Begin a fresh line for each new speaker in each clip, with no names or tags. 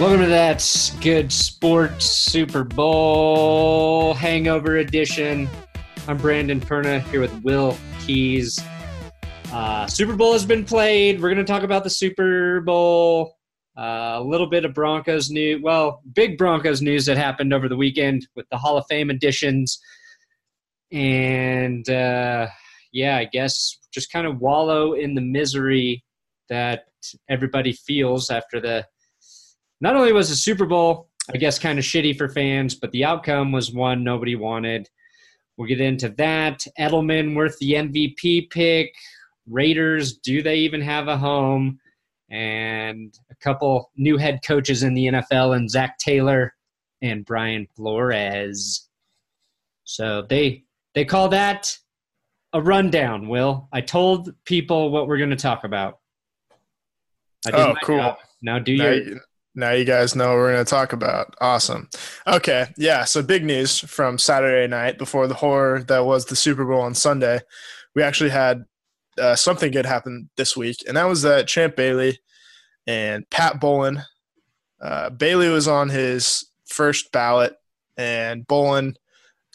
Welcome to that good sports Super Bowl hangover edition. I'm Brandon Perna here with Will Keys. Uh, Super Bowl has been played. We're going to talk about the Super Bowl. Uh, a little bit of Broncos news. Well, big Broncos news that happened over the weekend with the Hall of Fame additions. And uh, yeah, I guess just kind of wallow in the misery that everybody feels after the not only was the Super Bowl, I guess, kind of shitty for fans, but the outcome was one nobody wanted. We'll get into that. Edelman worth the MVP pick. Raiders, do they even have a home? And a couple new head coaches in the NFL, and Zac Taylor and Brian Flores. So they they call that a rundown. Will I told people what we're going to talk about?
oh, cool. Job.
Now do you?
Now you guys know what we're going to talk about. Awesome. Okay. Yeah. So big news from Saturday night before the horror that was the Super Bowl on Sunday. We actually had uh, something good happen this week, and that was that Champ Bailey and Pat Bowlen. Uh, Bailey was on his first ballot, and Bowlen,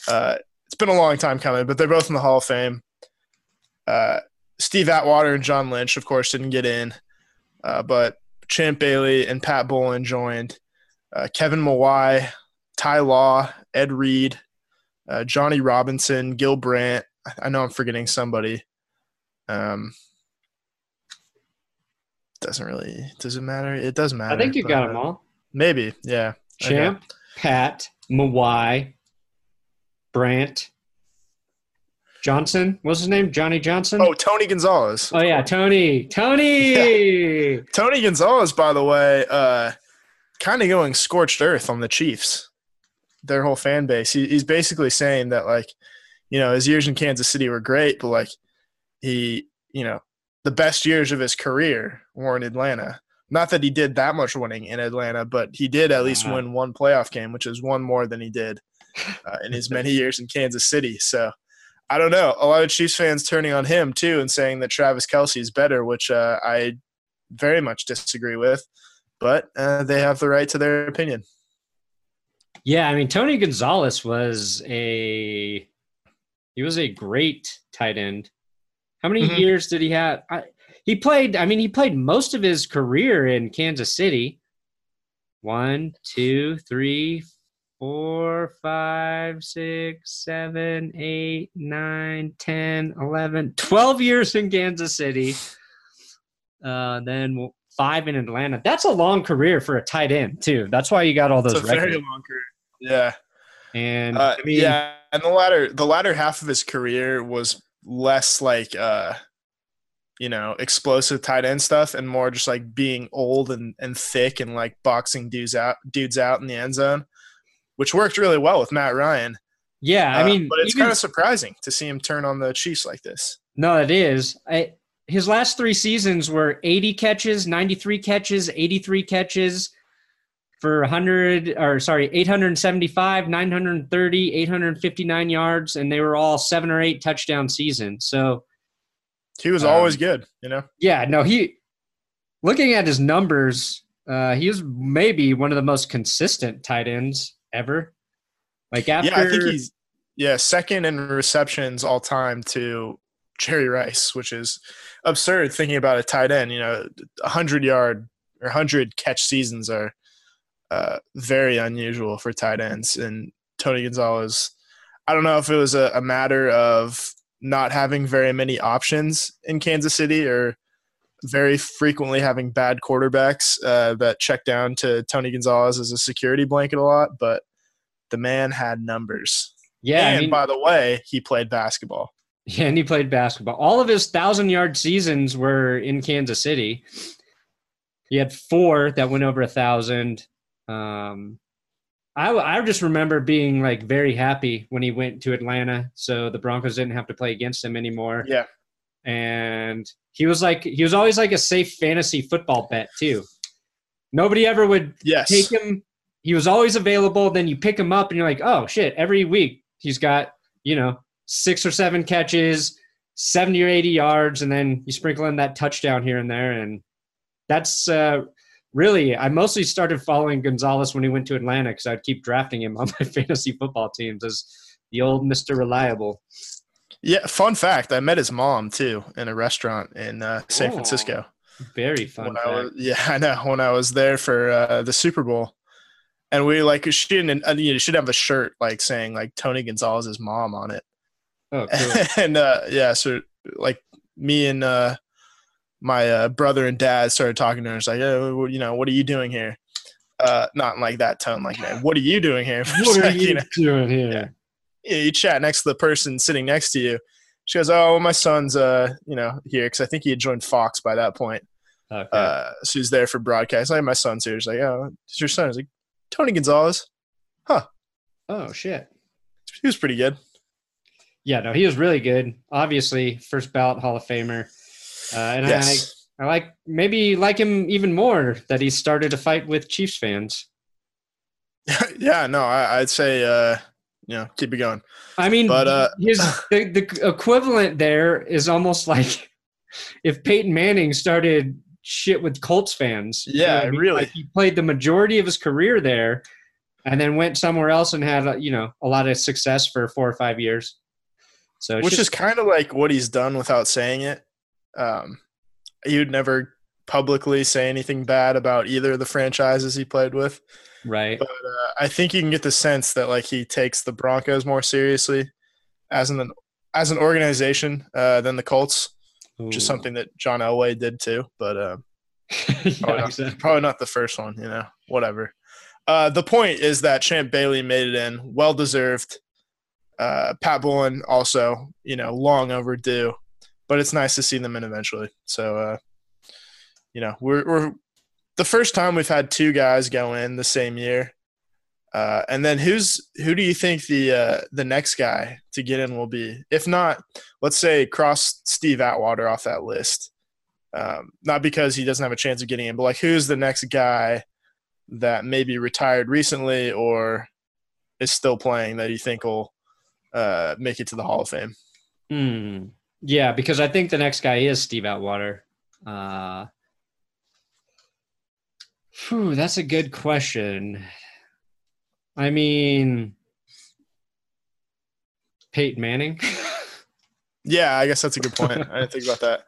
uh, it's been a long time coming, but they're both in the Hall of Fame. Uh, Steve Atwater and John Lynch, of course, didn't get in, uh, but Champ Bailey and Pat Bowlen joined. Uh, Kevin Mawae, Ty Law, Ed Reed, uh, Johnny Robinson, Gil Brandt. I know I'm forgetting somebody. Um, doesn't really does it matter? It does matter.
I think you got them all.
Maybe, yeah.
Champ, okay. Pat, Mawae, Brandt, Johnson. What's his name? Johnny Johnson.
Oh, Tony Gonzalez.
Oh yeah, Tony. Tony.
Yeah. Tony Gonzalez, by the way, uh, kind of going scorched earth on the Chiefs. Their whole fan base. He, he's basically saying that like, you know, his years in Kansas City were great, but like, he, you know, the best years of his career were in Atlanta. Not that he did that much winning in Atlanta, but he did at least win one playoff game, which is one more than he did uh, in his many years in Kansas City. So I don't know. A lot of Chiefs fans turning on him too and saying that Travis Kelce is better, which uh, I very much disagree with. But uh, they have the right to their opinion.
Yeah, I mean Tony Gonzalez was a he was a great tight end. How many mm-hmm. years did he have? I, he played. I mean, he played most of his career in Kansas City. One, two, three, four, five, six, seven, eight, nine, 10, 11, 12 years in Kansas City. Uh, then five in Atlanta. That's a long career for a tight end, too. That's why you got all those. It's a records. very long career.
Yeah.
And uh,
I mean, yeah, and the latter the latter half of his career was less like uh you know, explosive tight end stuff and more just like being old and, and thick and like boxing dudes out dudes out in the end zone which worked really well with Matt Ryan.
Yeah, I uh, mean,
uh, but it's even, kind of surprising to see him turn on the Chiefs like this.
No, it is. I, his last three seasons were 80 catches, 93 catches, 83 catches for 100 or sorry, 875, 930, 859 yards, and they were all seven or eight touchdown seasons. So
he was um, always good, you know.
Yeah, no, he. Looking at his numbers, uh, he was maybe one of the most consistent tight ends ever. Like after,
yeah, I think he's yeah second in receptions all time to Jerry Rice, which is absurd thinking about a tight end. You know, hundred yard or hundred catch seasons are uh, very unusual for tight ends. And Tony Gonzalez, I don't know if it was a, a matter of not having very many options in Kansas City or very frequently having bad quarterbacks uh, that check down to Tony Gonzalez as a security blanket a lot, but the man had numbers.
Yeah.
And
I mean,
by the way, he played basketball.
Yeah, and he played basketball. All of his thousand yard seasons were in Kansas City. He had four that went over a thousand. Um, I, I just remember being like very happy when he went to Atlanta, so the Broncos didn't have to play against him anymore.
Yeah,
and he was like he was always like a safe fantasy football bet too. Nobody ever would
yes.
take him. He was always available. Then you pick him up and you're like, oh shit! Every week he's got you know six or seven catches, seventy or eighty yards, and then you sprinkle in that touchdown here and there, and that's uh, really, I mostly started following Gonzalez when he went to Atlanta because I'd keep drafting him on my fantasy football teams as the old Mister Reliable.
Yeah, fun fact: I met his mom too in a restaurant in uh, San
Oh,
Francisco.
Very fun.
I
fact.
was, yeah, I know when I was there for uh, the Super Bowl, and we like she didn't. uh, You should have a shirt like saying like Tony Gonzalez's mom on it,
oh, cool.
and uh, yeah, so like me and uh, my uh, brother and dad started talking to her. It's like, oh, you know, what are you doing here? Uh, not in like that tone, like, man, what are you doing here?
What are
like,
you
know,
doing here?
you, you chat next to the person sitting next to you. She goes, "Oh, my son's uh, you know, here because I think he had joined Fox by that point.
Okay.
Uh, so he's there for broadcast. Like, my son's here. She's like, oh, it's your son. I was like, Tony Gonzalez. Huh.
Oh shit.
He was pretty good.
Yeah, no, he was really good. Obviously, first ballot Hall of Famer. Uh, and
yes.
I, I like maybe like him even more that he started a fight with Chiefs fans.
yeah, no, I, I'd say, uh, you know, keep it going.
I mean,
But, uh,
his the, the equivalent there is almost like if Peyton Manning started shit with Colts fans. You know
Yeah,
I mean?
really.
Like he played the majority of his career there, and then went somewhere else and had uh, you know a lot of success for four or five years. So
Which
just-
is kind of like what he's done without saying it. Um, he would never publicly say anything bad about either of the franchises he played with.
right.
But uh, I think you can get the sense that like he takes the Broncos more seriously as an as an organization uh, than the Colts, which is something that John Elway did too. But uh,
yeah,
Probably not,
exactly.
probably not the first one, you know, whatever. Uh, the point is that Champ Bailey made it in, well deserved. Uh, Pat Bowlen also, you know, long overdue, but it's nice to see them in eventually. So, uh, you know, we're, we're the first time we've had two guys go in the same year. Uh, and then who's who do you think the uh, the next guy to get in will be? If not, let's say cross Steve Atwater off that list um, not because he doesn't have a chance of getting in, but like who's the next guy that maybe retired recently or is still playing that you think will uh, make it to the Hall of Fame?
Hmm. Yeah, because I think the next guy is Steve Atwater. Uh, phew, that's a good question. I mean, Peyton Manning.
Yeah, I guess that's a good point. I didn't think about that.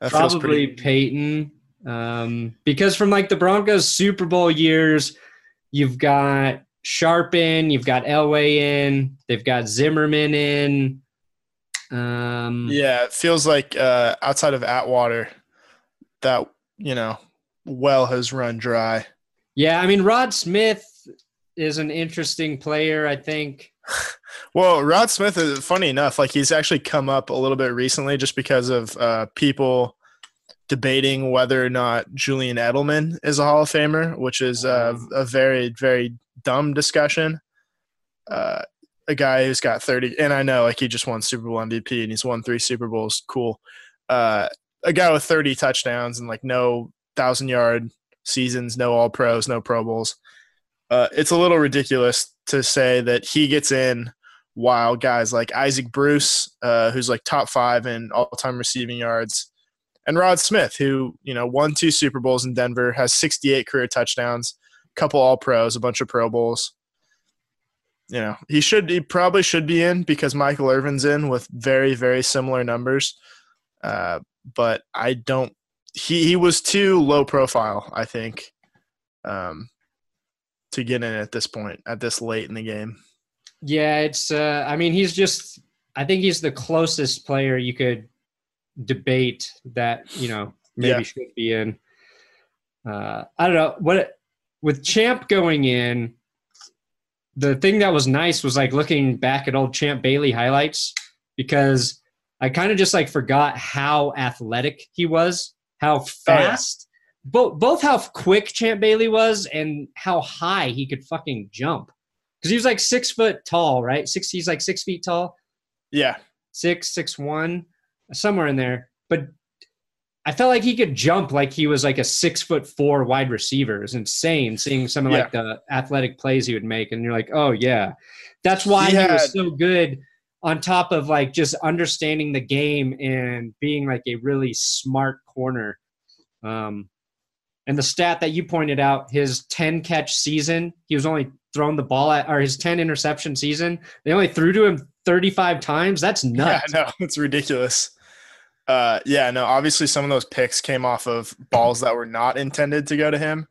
That
Probably
pretty.
Peyton. Um, because from like the Broncos Super Bowl years, you've got Sharpen, you've got Elway in, they've got Zimmerman in. Um,
Yeah, it feels like uh, outside of Atwater, that you know, well has run dry.
Yeah, I mean Rod Smith is an interesting player. I think.
Well, Rod Smith is funny enough. Like he's actually come up a little bit recently, just because of uh, people debating whether or not Julian Edelman is a Hall of Famer, which is uh, a very, very dumb discussion. Uh, a guy who's got thirty, and I know like he just won Super Bowl MVP and he's won three Super Bowls. Cool. Uh, a guy with thirty touchdowns and like no thousand yard seasons, no All Pros, no Pro Bowls. Uh, it's a little ridiculous to say that he gets in while guys like Isaac Bruce, uh, who's like top five in all time receiving yards, and Rod Smith, who, you know, won two Super Bowls in Denver, has 68 career touchdowns, a couple all pros, a bunch of Pro Bowls. You know, he should, he probably should be in because Michael Irvin's in with very, very similar numbers. Uh, but I don't, he, he was too low profile, I think, um, to get in at this point, at this late in the game.
Yeah, it's. Uh, I mean, he's just. I think he's the closest player you could debate that you know maybe
Yeah.
should be in. Uh, I don't know what with Champ going in. The thing that was nice was like looking back at old Champ Bailey highlights because I kind of just like forgot how athletic he was, how
Oh,
fast, both both how quick Champ Bailey was and how high he could fucking jump because he was like six foot tall, right? Six, he's like six feet tall,
Yeah.
six, six one, somewhere in there. But I felt like he could jump like he was like a six foot four wide receiver. It was insane seeing some of like the athletic plays he would make, and you're like, oh yeah, that's why
He
he,
had-
was so good. On top of like just understanding the game and being like a really smart corner. Um, And the stat that you pointed out, his 10 catch season, he was only thrown the ball at, or his 10 interception season, they only threw to him 35 times. That's nuts.
Yeah, no, it's ridiculous. Uh, yeah, no, obviously some of those picks came off of balls that were not intended to go to him.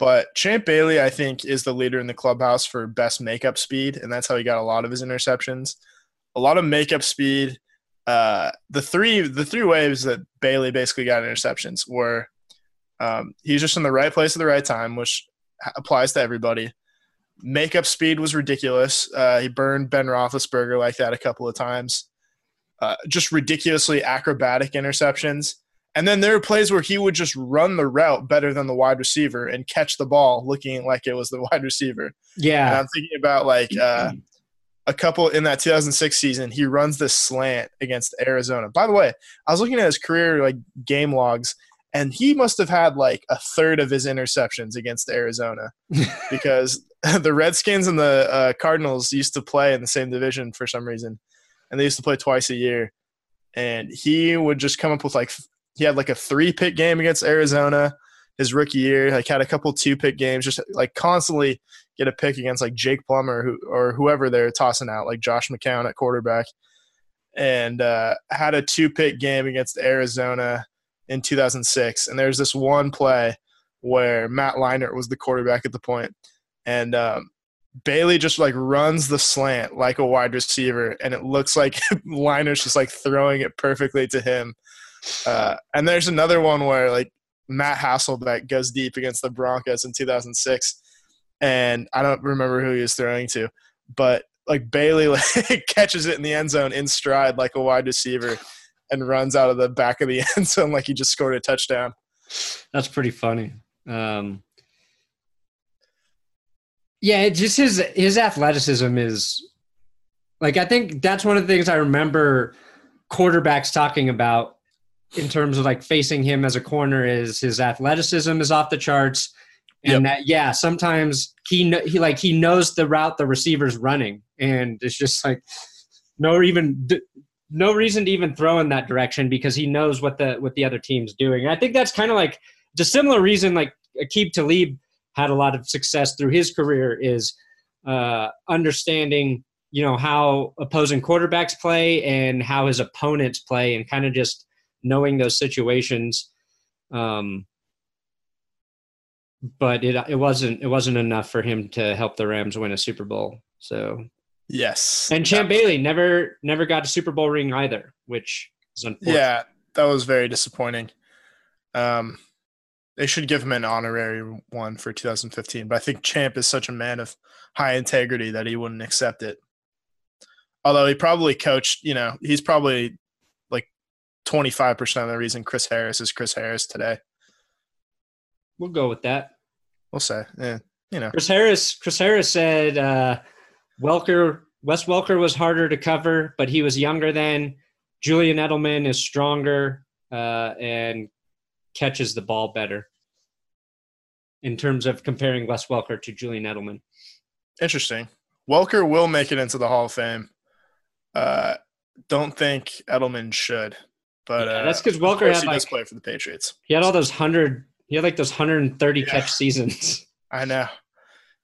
But Champ Bailey, I think, is the leader in the clubhouse for best makeup speed, and that's how he got a lot of his interceptions. A lot of makeup speed. Uh, the three the three waves that Bailey basically got interceptions were um, he's just in the right place at the right time, which applies to everybody. Makeup speed was ridiculous. Uh, he burned Ben Roethlisberger like that a couple of times. Uh, just ridiculously acrobatic interceptions. And then there are plays where he would just run the route better than the wide receiver and catch the ball looking like it was the wide receiver.
Yeah.
And I'm thinking about like uh, a couple in that 2006 season, he runs this slant against Arizona. By the way, I was looking at his career like game logs and he must have had like a third of his interceptions against Arizona because the Redskins and the uh, Cardinals used to play in the same division for some reason, and they used to play twice a year. And he would just come up with like he had like a three pick game against Arizona his rookie year. Like had a couple two pick games, just like constantly get a pick against like Jake Plummer who, or whoever they're tossing out, like Josh McCown at quarterback, and uh, had a two pick game against Arizona in 2006. And there's this one play where Matt Leinart was the quarterback at the point, and um, Bailey just like runs the slant like a wide receiver, and it looks like Leinart's just like throwing it perfectly to him. Uh, and there's another one where like Matt Hasselbeck goes deep against the Broncos in 2006, and I don't remember who he was throwing to, but like Bailey like, catches it in the end zone in stride like a wide receiver and runs out of the back of the end zone like he just scored a touchdown.
That's pretty funny. Um, yeah, just his his athleticism is like I think that's one of the things I remember quarterbacks talking about in terms of like facing him as a corner is his athleticism is off the charts and yep. that yeah sometimes he he like he knows the route the receiver's running and it's just like no even no reason to even throw in that direction because he knows what the what the other team's doing. And I think that's kind of like a similar reason like Aqib Talib had a lot of success through his career is uh, understanding you know how opposing quarterbacks play and how his opponents play and kind of just knowing those situations. Um, but it it wasn't it wasn't enough for him to help the Rams win a Super Bowl. So
Yes.
And Champ Bailey never never got a Super Bowl ring either, which is unfortunate.
Yeah, that was very disappointing. Um, they should give him an honorary one for 2015, but I think Champ is such a man of high integrity that he wouldn't accept it. Although he probably coached, you know, he's probably like 25% of the reason Chris Harris is Chris Harris today.
We'll go with that.
We'll say, yeah, you know.
Chris Harris. Chris Harris said uh, Welker, Wes Welker was harder to cover, but he was younger then. Julian Edelman is stronger uh, and catches the ball better in terms of comparing Wes Welker to Julian Edelman.
Interesting. Welker will make it into the Hall of Fame. Uh, don't think Edelman should, but yeah,
uh, that's because Welker had
he
like,
play for the Patriots.
He had all those hundred. He had like those hundred and thirty yeah. catch seasons.
I know.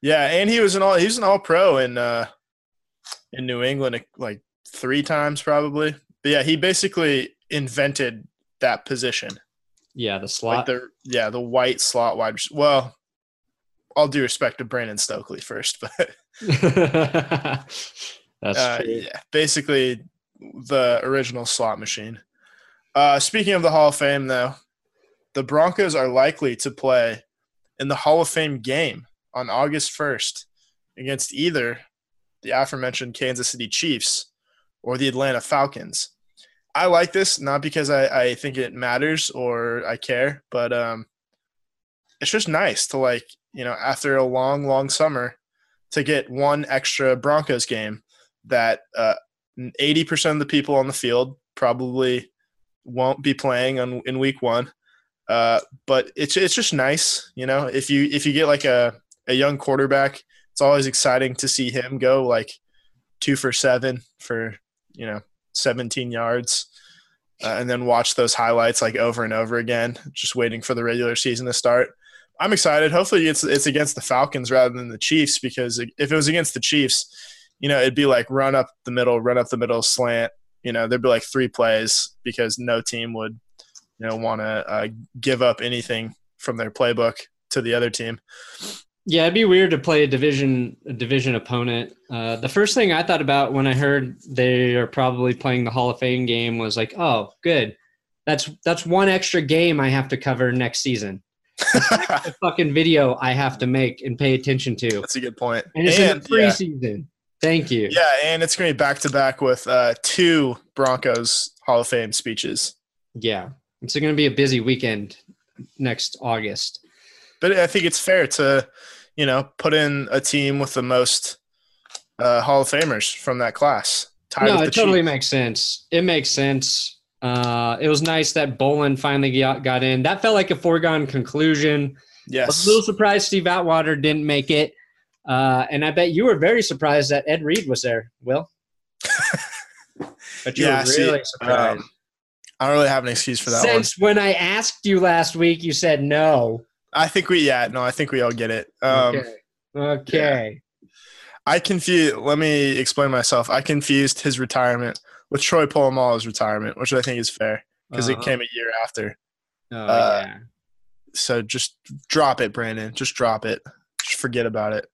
Yeah, and he was an all he was an all pro in uh in New England like three times probably. But yeah, he basically invented that position.
Yeah, the slot.
Like the yeah, the white slot wide. Well, all due respect to Brandon Stokley first, but
that's uh, true.
Yeah, basically the original slot machine. Uh, speaking of the Hall of Fame, though, the Broncos are likely to play in the Hall of Fame game on August 1st against either the aforementioned Kansas City Chiefs or the Atlanta Falcons. I like this not because I, I think it matters or I care, but um, it's just nice to like you know after a long long summer to get one extra Broncos game that uh, 80% of the people on the field probably won't be playing on, in week one. Uh, but it's it's just nice, you know, if you if you get like a a young quarterback, it's always exciting to see him go like two for seven for you know 17 yards, uh, and then watch those highlights like over and over again, just waiting for the regular season to start. I'm excited. Hopefully, it's it's against the Falcons rather than the Chiefs because if it was against the Chiefs, you know, it'd be like run up the middle, run up the middle, slant. You know, there'd be like three plays because no team would, you know, want to uh, give up anything from their playbook to the other team.
Yeah, it'd be weird to play a division a division opponent. Uh, the first thing I thought about when I heard they are probably playing the Hall of Fame game was like, oh, good. That's that's one extra game I have to cover next season. the fucking video I have to make and pay attention to.
That's a good point.
And it's and, in the preseason. Yeah. Thank you.
Yeah, and it's going to be back to back with uh, two Broncos Hall of Fame speeches.
Yeah, it's going to be a busy weekend next August.
But I think it's fair to, you know, put in a team with the most uh, Hall of Famers from that class.
no, it totally Chiefs. makes sense. It makes sense. Uh, it was nice that Bowlen finally got, got in. That felt like a foregone conclusion.
Yes. I
was a little surprised Steve Atwater didn't make it. Uh, and I bet you were very surprised that Ed Reed was there, Will. but you yeah, were really see, surprised. Um,
I don't really have an excuse for that
Since
one.
when I asked you last week, you said no.
I think we, yeah, no, I think we all get it. Um,
okay. Okay.
Yeah. I confused, let me explain myself. I confused his retirement with Troy Polamalu's retirement, which I think is fair because uh-huh. it came a year after.
Oh, uh, yeah.
So just drop it, Brandon. Just drop it. Just forget about it.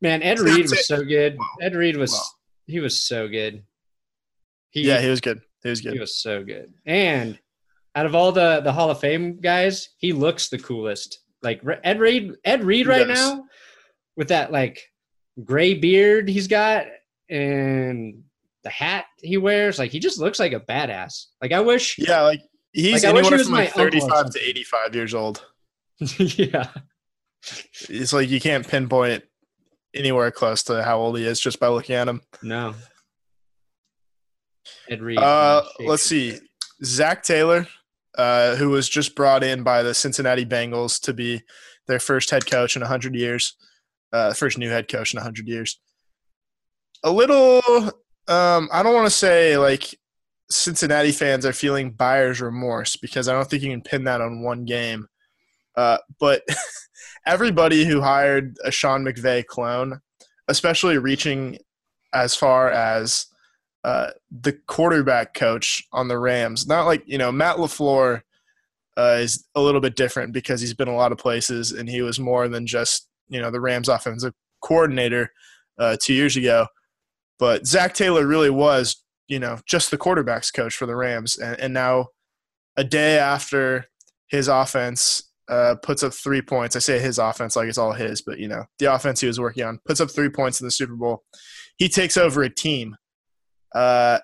Man, Ed Reed was so good. Ed Reed was he was so good.
He, yeah, he was good. He was good.
He was so good. And out of all the the Hall of Fame guys, he looks the coolest. Like Ed Reed, Ed Reed right now, with that like gray beard he's got and the hat he wears, like he just looks like a badass. Like I wish.
Yeah, like he's like, anywhere from like thirty-five to eighty-five years old.
yeah,
it's like you can't pinpoint anywhere close to how old he is just by looking at him.
No.
Ed Reed. Uh, let's see. Zac Taylor, uh, who was just brought in by the Cincinnati Bengals to be their first head coach in 100 years, uh, first new head coach in 100 years. A little, um, I don't want to say like Cincinnati fans are feeling buyer's remorse because I don't think you can pin that on one game. Uh, but everybody who hired a Sean McVay clone, especially reaching as far as uh, the quarterback coach on the Rams. Not like you know Matt LaFleur uh, is a little bit different because he's been a lot of places and he was more than just you know the Rams offensive coordinator uh, two years ago. But Zach Taylor really was you know just the quarterbacks coach for the Rams, and, and now a day after his offense uh, puts up three points. I say his offense like it's all his, but you know the offense he was working on puts up three points in the Super Bowl. He takes over a team. Uh,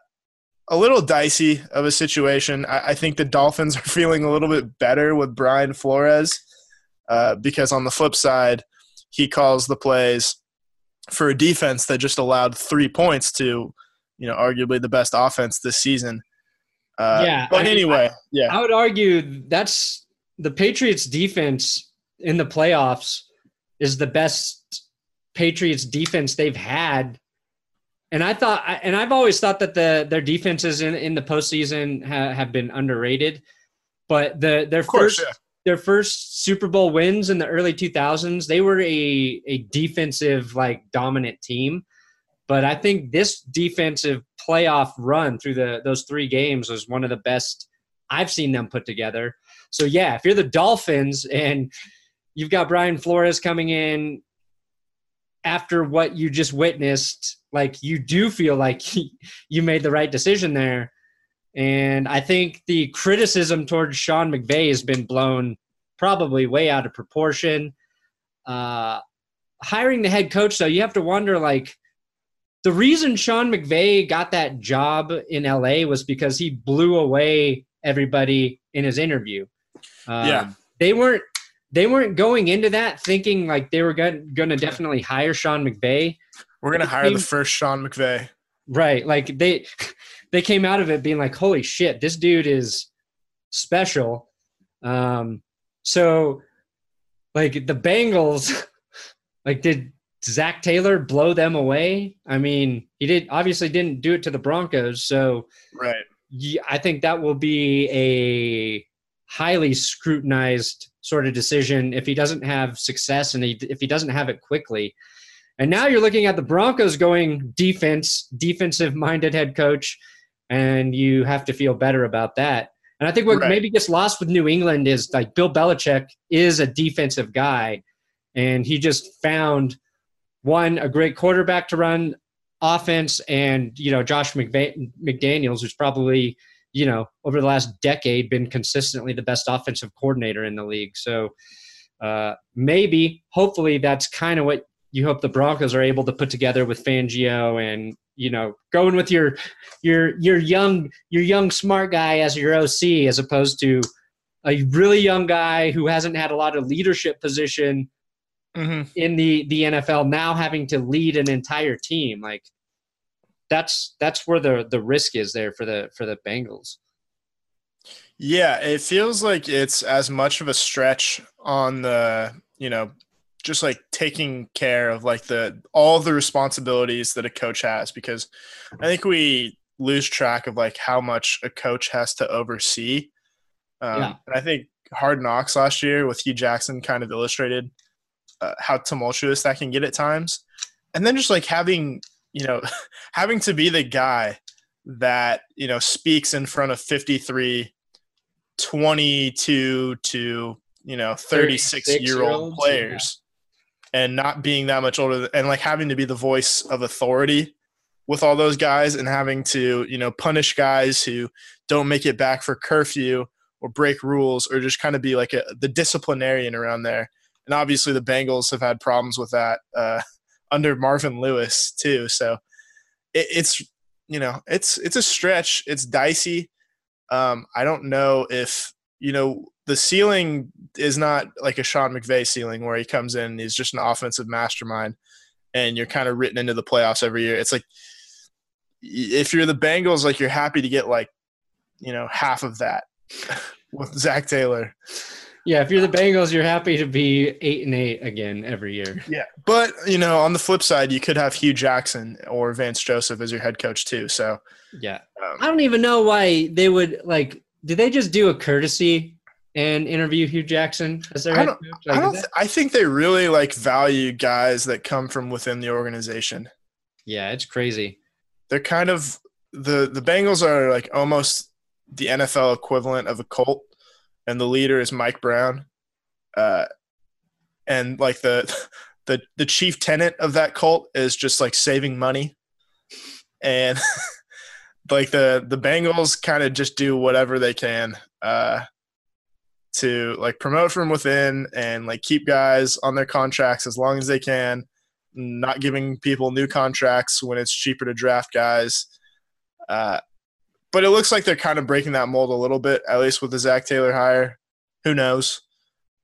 a little dicey of a situation. I, I, think the Dolphins are feeling a little bit better with Brian Flores uh, because on the flip side, he calls the plays for a defense that just allowed three points to, you know, arguably the best offense this season. Uh, yeah, but I anyway, I, yeah,
I would argue that's the Patriots defense in the playoffs is the best Patriots defense they've had. And I thought, and I've always thought that the their defenses in, in the postseason ha, have been underrated. But the their course, first yeah. their first Super Bowl wins in the early 2000s, they were a a defensive like dominant team. But I think this defensive playoff run through the those three games was one of the best I've seen them put together. So yeah, if you're the Dolphins and you've got Brian Flores coming in after what you just witnessed, like you do feel like you made the right decision there. And I think the criticism towards Sean McVay has been blown probably way out of proportion. Uh, hiring the head coach, though, you have to wonder like the reason Sean McVay got that job in LA was because he blew away everybody in his interview.
Um, yeah,
they weren't they weren't going into that thinking like they were going to definitely hire Sean McVay.
We're going to hire came, the first Sean McVay.
Right, like they they came out of it being like, "Holy shit, this dude is special." Um, so like the Bengals, like did Zac Taylor blow them away? I mean, he did obviously didn't do it to the Broncos, so
right.
I think that will be a highly scrutinized sort of decision if he doesn't have success and he, if he doesn't have it quickly. And now you're looking at the Broncos going defense, defensive minded head coach, and you have to feel better about that. And I think what right. maybe gets lost with New England is like Bill Belichick is a defensive guy, and he just found one a great quarterback to run offense, and you know Josh McDaniels, who's probably you know over the last decade been consistently the best offensive coordinator in the league. So uh, maybe, hopefully, that's kind of what you hope the Broncos are able to put together with Fangio and you know going with your your your young your young smart guy as your OC as opposed to a really young guy who hasn't had a lot of leadership position mm-hmm. in the the NFL now having to lead an entire team like that's that's where the the risk is there for the for the Bengals.
Yeah, it feels like it's as much of a stretch on the, you know, just like taking care of like the all the responsibilities that a coach has because I think we lose track of like how much a coach has to oversee. Um, yeah. And I think Hard Knocks last year with Hue Jackson kind of illustrated uh, how tumultuous that can get at times. And then just like having, you know, having to be the guy that, you know, speaks in front of 53, 22 to, you know, 36 year old players and not being that much older and like having to be the voice of authority with all those guys and having to you know punish guys who don't make it back for curfew or break rules or just kind of be like a, the disciplinarian around there. And obviously the bengals have had problems with that uh, under marvin lewis too. So it, it's you know it's it's a stretch. It's dicey. Um, i don't know if you know the ceiling is not like a Sean McVay ceiling where he comes in and he's just an offensive mastermind and you're kind of written into the playoffs every year. It's like if you're the Bengals, like you're happy to get like, you know, half of that with Zac Taylor.
Yeah, if you're the Bengals, you're happy to be eight and eight again every year.
Yeah, but you know, on the flip side, you could have Hue Jackson or Vance Joseph as your head coach too. So
yeah, um, I don't even know why they would like. Did they just do a courtesy and interview Hue Jackson as their
I
don't,
Like, I, don't th- I think they really like value guys that come from within the organization.
Yeah, it's crazy.
They're kind of the the Bengals are like almost the NFL equivalent of a cult, and the leader is Mike Brown, uh, and like the the the chief tenet of that cult is just like saving money, and like the the Bengals kind of just do whatever they can. Uh, to like promote from within and like keep guys on their contracts as long as they can, not giving people new contracts when it's cheaper to draft guys. Uh, but it looks like they're kind of breaking that mold a little bit, at least with the Zac Taylor hire. Who knows?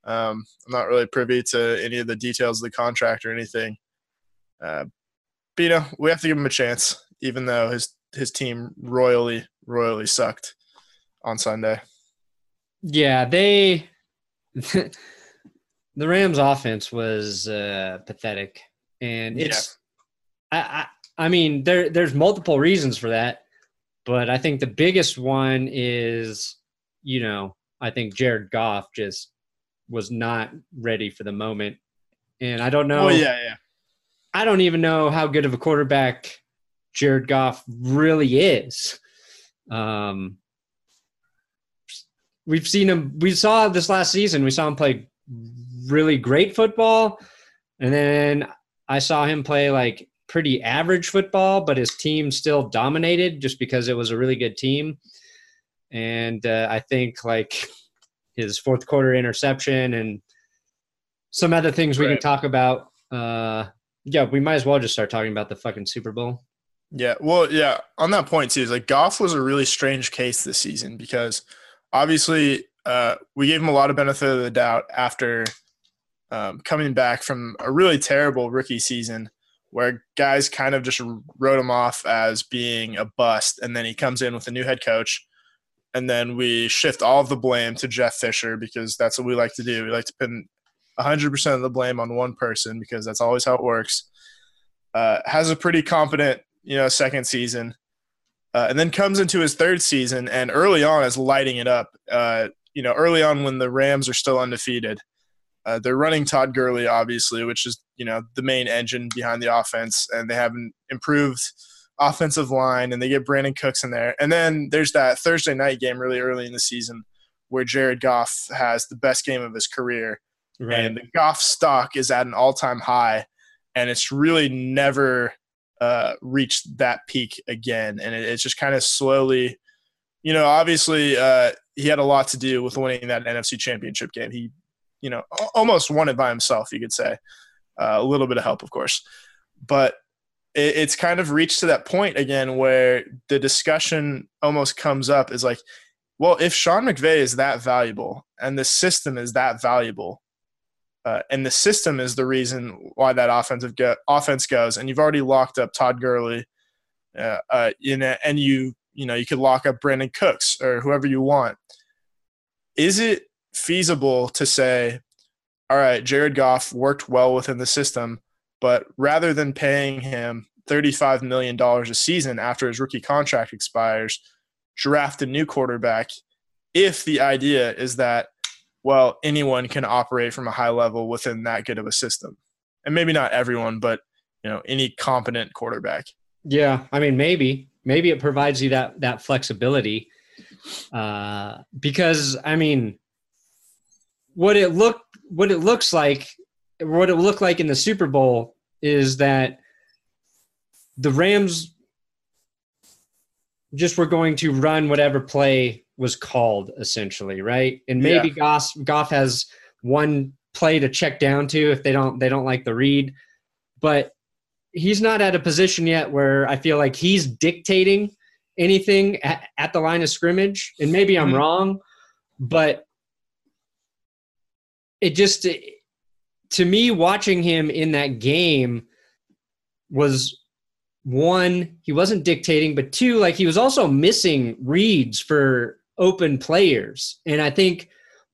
Um, I'm not really privy to any of the details of the contract or anything. Uh, but you know, we have to give him a chance, even though his his team royally, royally sucked on Sunday.
Yeah, they the Rams offense was uh, pathetic, and it's yeah. I, I I mean there there's multiple reasons for that, but I think the biggest one is you know I think Jared Goff just was not ready for the moment, and I don't know.
Oh yeah, yeah.
I don't even know how good of a quarterback Jared Goff really is. Um, we've seen him. We saw this last season. We saw him play really great football, and then I saw him play like pretty average football, but his team still dominated just because it was a really good team. And uh, I think like his fourth quarter interception and some other things we right. can talk about. Uh, yeah, we might as well just start talking about the fucking Super Bowl.
Yeah, well, yeah. On that point too, is like Goff was a really strange case this season because obviously, uh, we gave him a lot of benefit of the doubt after um, coming back from a really terrible rookie season where guys kind of just wrote him off as being a bust. And then he comes in with a new head coach. And then we shift all of the blame to Jeff Fisher because that's what we like to do. We like to pin 100% of the blame on one person because that's always how it works. Uh, has a pretty competent, you know, second season uh, and then comes into his third season and early on is lighting it up. Uh, you know, early on when the Rams are still undefeated, uh, they're running Todd Gurley, obviously, which is you know the main engine behind the offense, and they have an improved offensive line, and they get Brandin Cooks in there. And then there's that Thursday night game really early in the season where Jared Goff has the best game of his career, right. and the Goff stock is at an all-time high, and it's really never uh, reached that peak again, and it, it's just kind of slowly. You know, obviously, uh, he had a lot to do with winning that NFC Championship game. He you know, almost won it by himself, you could say. Uh, a little bit of help, of course. But it, it's kind of reached to that point again where the discussion almost comes up is like, well, if Sean McVay is that valuable and the system is that valuable, uh, and the system is the reason why that offensive go- offense goes, and you've already locked up Todd Gurley, uh, uh, in a, and you you know you could lock up Brandin Cooks or whoever you want. Is it feasible to say, all right, Jared Goff worked well within the system, but rather than paying him $35 million a season after his rookie contract expires, draft a new quarterback if the idea is that, well, anyone can operate from a high level within that good of a system. And maybe not everyone, but you know, any competent quarterback.
Yeah, I mean, maybe, maybe it provides you that that flexibility, uh, because I mean, what it look what it looks like what it looked like in the Super Bowl is that the Rams just were going to run whatever play was called essentially, right? And maybe yeah. Goff Goff has one play to check down to if they don't they don't like the read, but he's not at a position yet where I feel like he's dictating anything at, at the line of scrimmage. And maybe I'm mm-hmm. wrong, but it just to me watching him in that game was one he wasn't dictating but two like he was also missing reads for open players and i think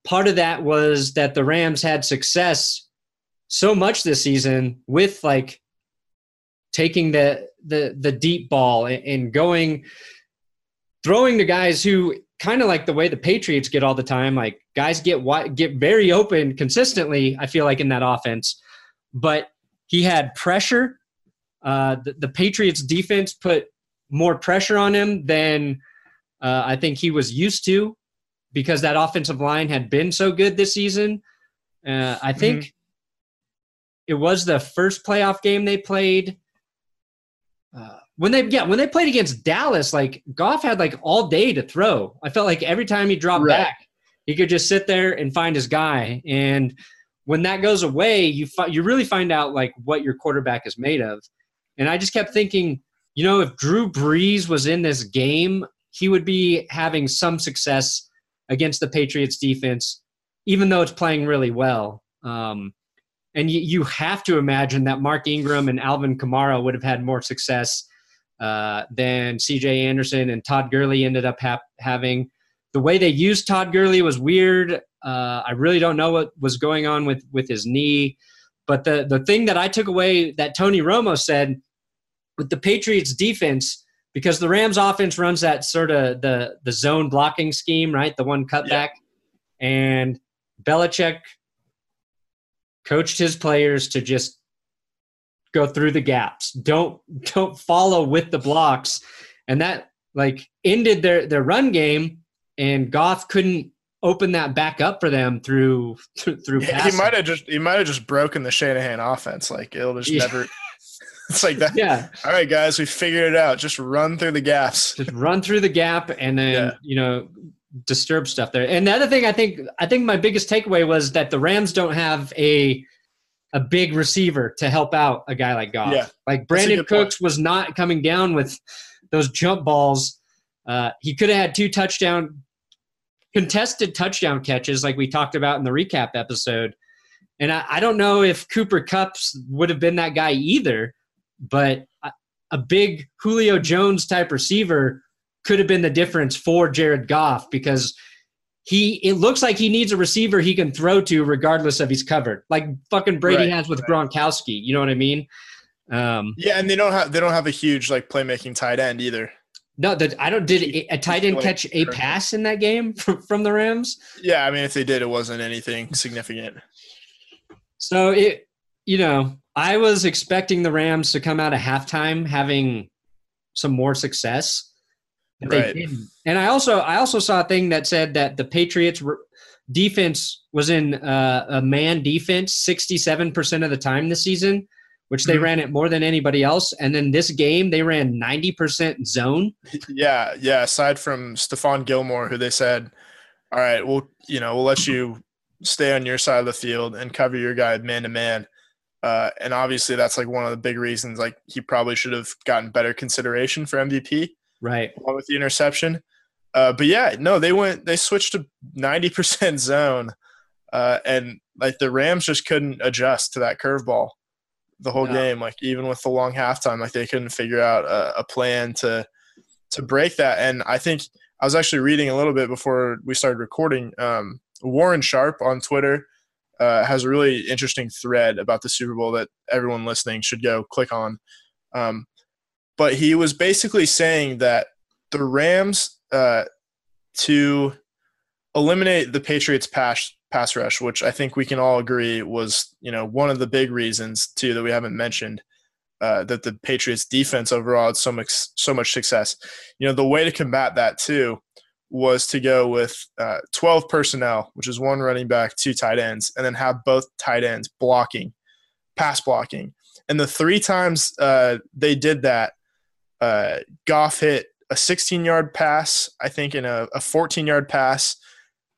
part of that was that the rams had success so much this season with like taking the the the deep ball and going throwing to guys who kind of like the way the Patriots get all the time. Like guys get get very open consistently. I feel like in that offense, but he had pressure. Uh, the, the, Patriots defense put more pressure on him than uh, I think he was used to because that offensive line had been so good this season. Uh, I think mm-hmm. it was the first playoff game they played. Uh, when they yeah when they played against Dallas, like Goff had like all day to throw. I felt like every time he dropped right. back, he could just sit there and find his guy. And when that goes away, you fi- you really find out like what your quarterback is made of. And I just kept thinking, you know, if Drew Brees was in this game, he would be having some success against the Patriots defense, even though it's playing really well. Um, and you, you have to imagine that Mark Ingram and Alvin Kamara would have had more success uh, than CJ Anderson and Todd Gurley ended up ha- having. The way they used Todd Gurley was weird. Uh, I really don't know what was going on with, with his knee. But the, the thing that I took away that Tony Romo said with the Patriots defense, because the Rams offense runs that sort of the, the zone blocking scheme, right? The one cutback. Yeah. And Belichick coached his players to just go through the gaps. Don't don't follow with the blocks. And that like ended their their run game and Goff couldn't open that back up for them through through, through
yeah, he might have just he might have just broken the Shanahan offense. Like it'll just yeah. never it's like that.
Yeah.
All right, guys, we figured it out. Just run through the gaps.
Just run through the gap and then, yeah. you know, disturb stuff there. And the other thing I think I think my biggest takeaway was that the Rams don't have a a big receiver to help out a guy like Goff.
Yeah,
like Brandin Cooks point. was not coming down with those jump balls. Uh, he could have had two touchdown contested touchdown catches like we talked about in the recap episode. And I, I don't know if Cooper Kupp would have been that guy either, but a, big Julio Jones type receiver could have been the difference for Jared Goff because – he it looks like he needs a receiver he can throw to regardless of he's covered, like fucking Brady right, has with right. Gronkowski. You know what I mean?
Um, yeah, and they don't have they don't have a huge like playmaking tight end either.
No, the, I don't. Did a, a tight end catch a pass in that game from, from the Rams?
Yeah, I mean, if they did, it wasn't anything significant.
So it, you know, I was expecting the Rams to come out of halftime having some more success. But they
Right.
didn't. And I also I also saw a thing that said that the Patriots were, defense was in uh, a man defense 67% of the time this season, which they
Mhm.
ran it more than anybody else. And then this game they ran 90% zone.
Yeah, yeah. Aside from Stephon Gilmore, who they said, "All right, we'll you know we'll let you stay on your side of the field and cover your guy man to man." Uh, and obviously, that's like one of the big reasons. Like he probably should have gotten better consideration for MVP
Right.
along with the interception. Uh, but yeah, no, they went they switched to ninety percent zone, uh, and like the Rams just couldn't adjust to that curveball the whole
No.
game. Like even with the long halftime, like they couldn't figure out a, a plan to to break that. And I think I was actually reading a little bit before we started recording. Um, Warren Sharp on Twitter uh, has a really interesting thread about the Super Bowl that everyone listening should go click on. Um, but he was basically saying that the Rams uh, to eliminate the Patriots pass pass rush, which I think we can all agree was you know one of the big reasons too that we haven't mentioned uh, that the Patriots defense overall had so much so much success. You know the way to combat that too was to go with uh, 12 personnel, which is one running back, two tight ends, and then have both tight ends blocking, pass blocking. And the three times uh, they did that, uh, Goff hit a 16 yard pass, I think, in a, a 14 yard pass.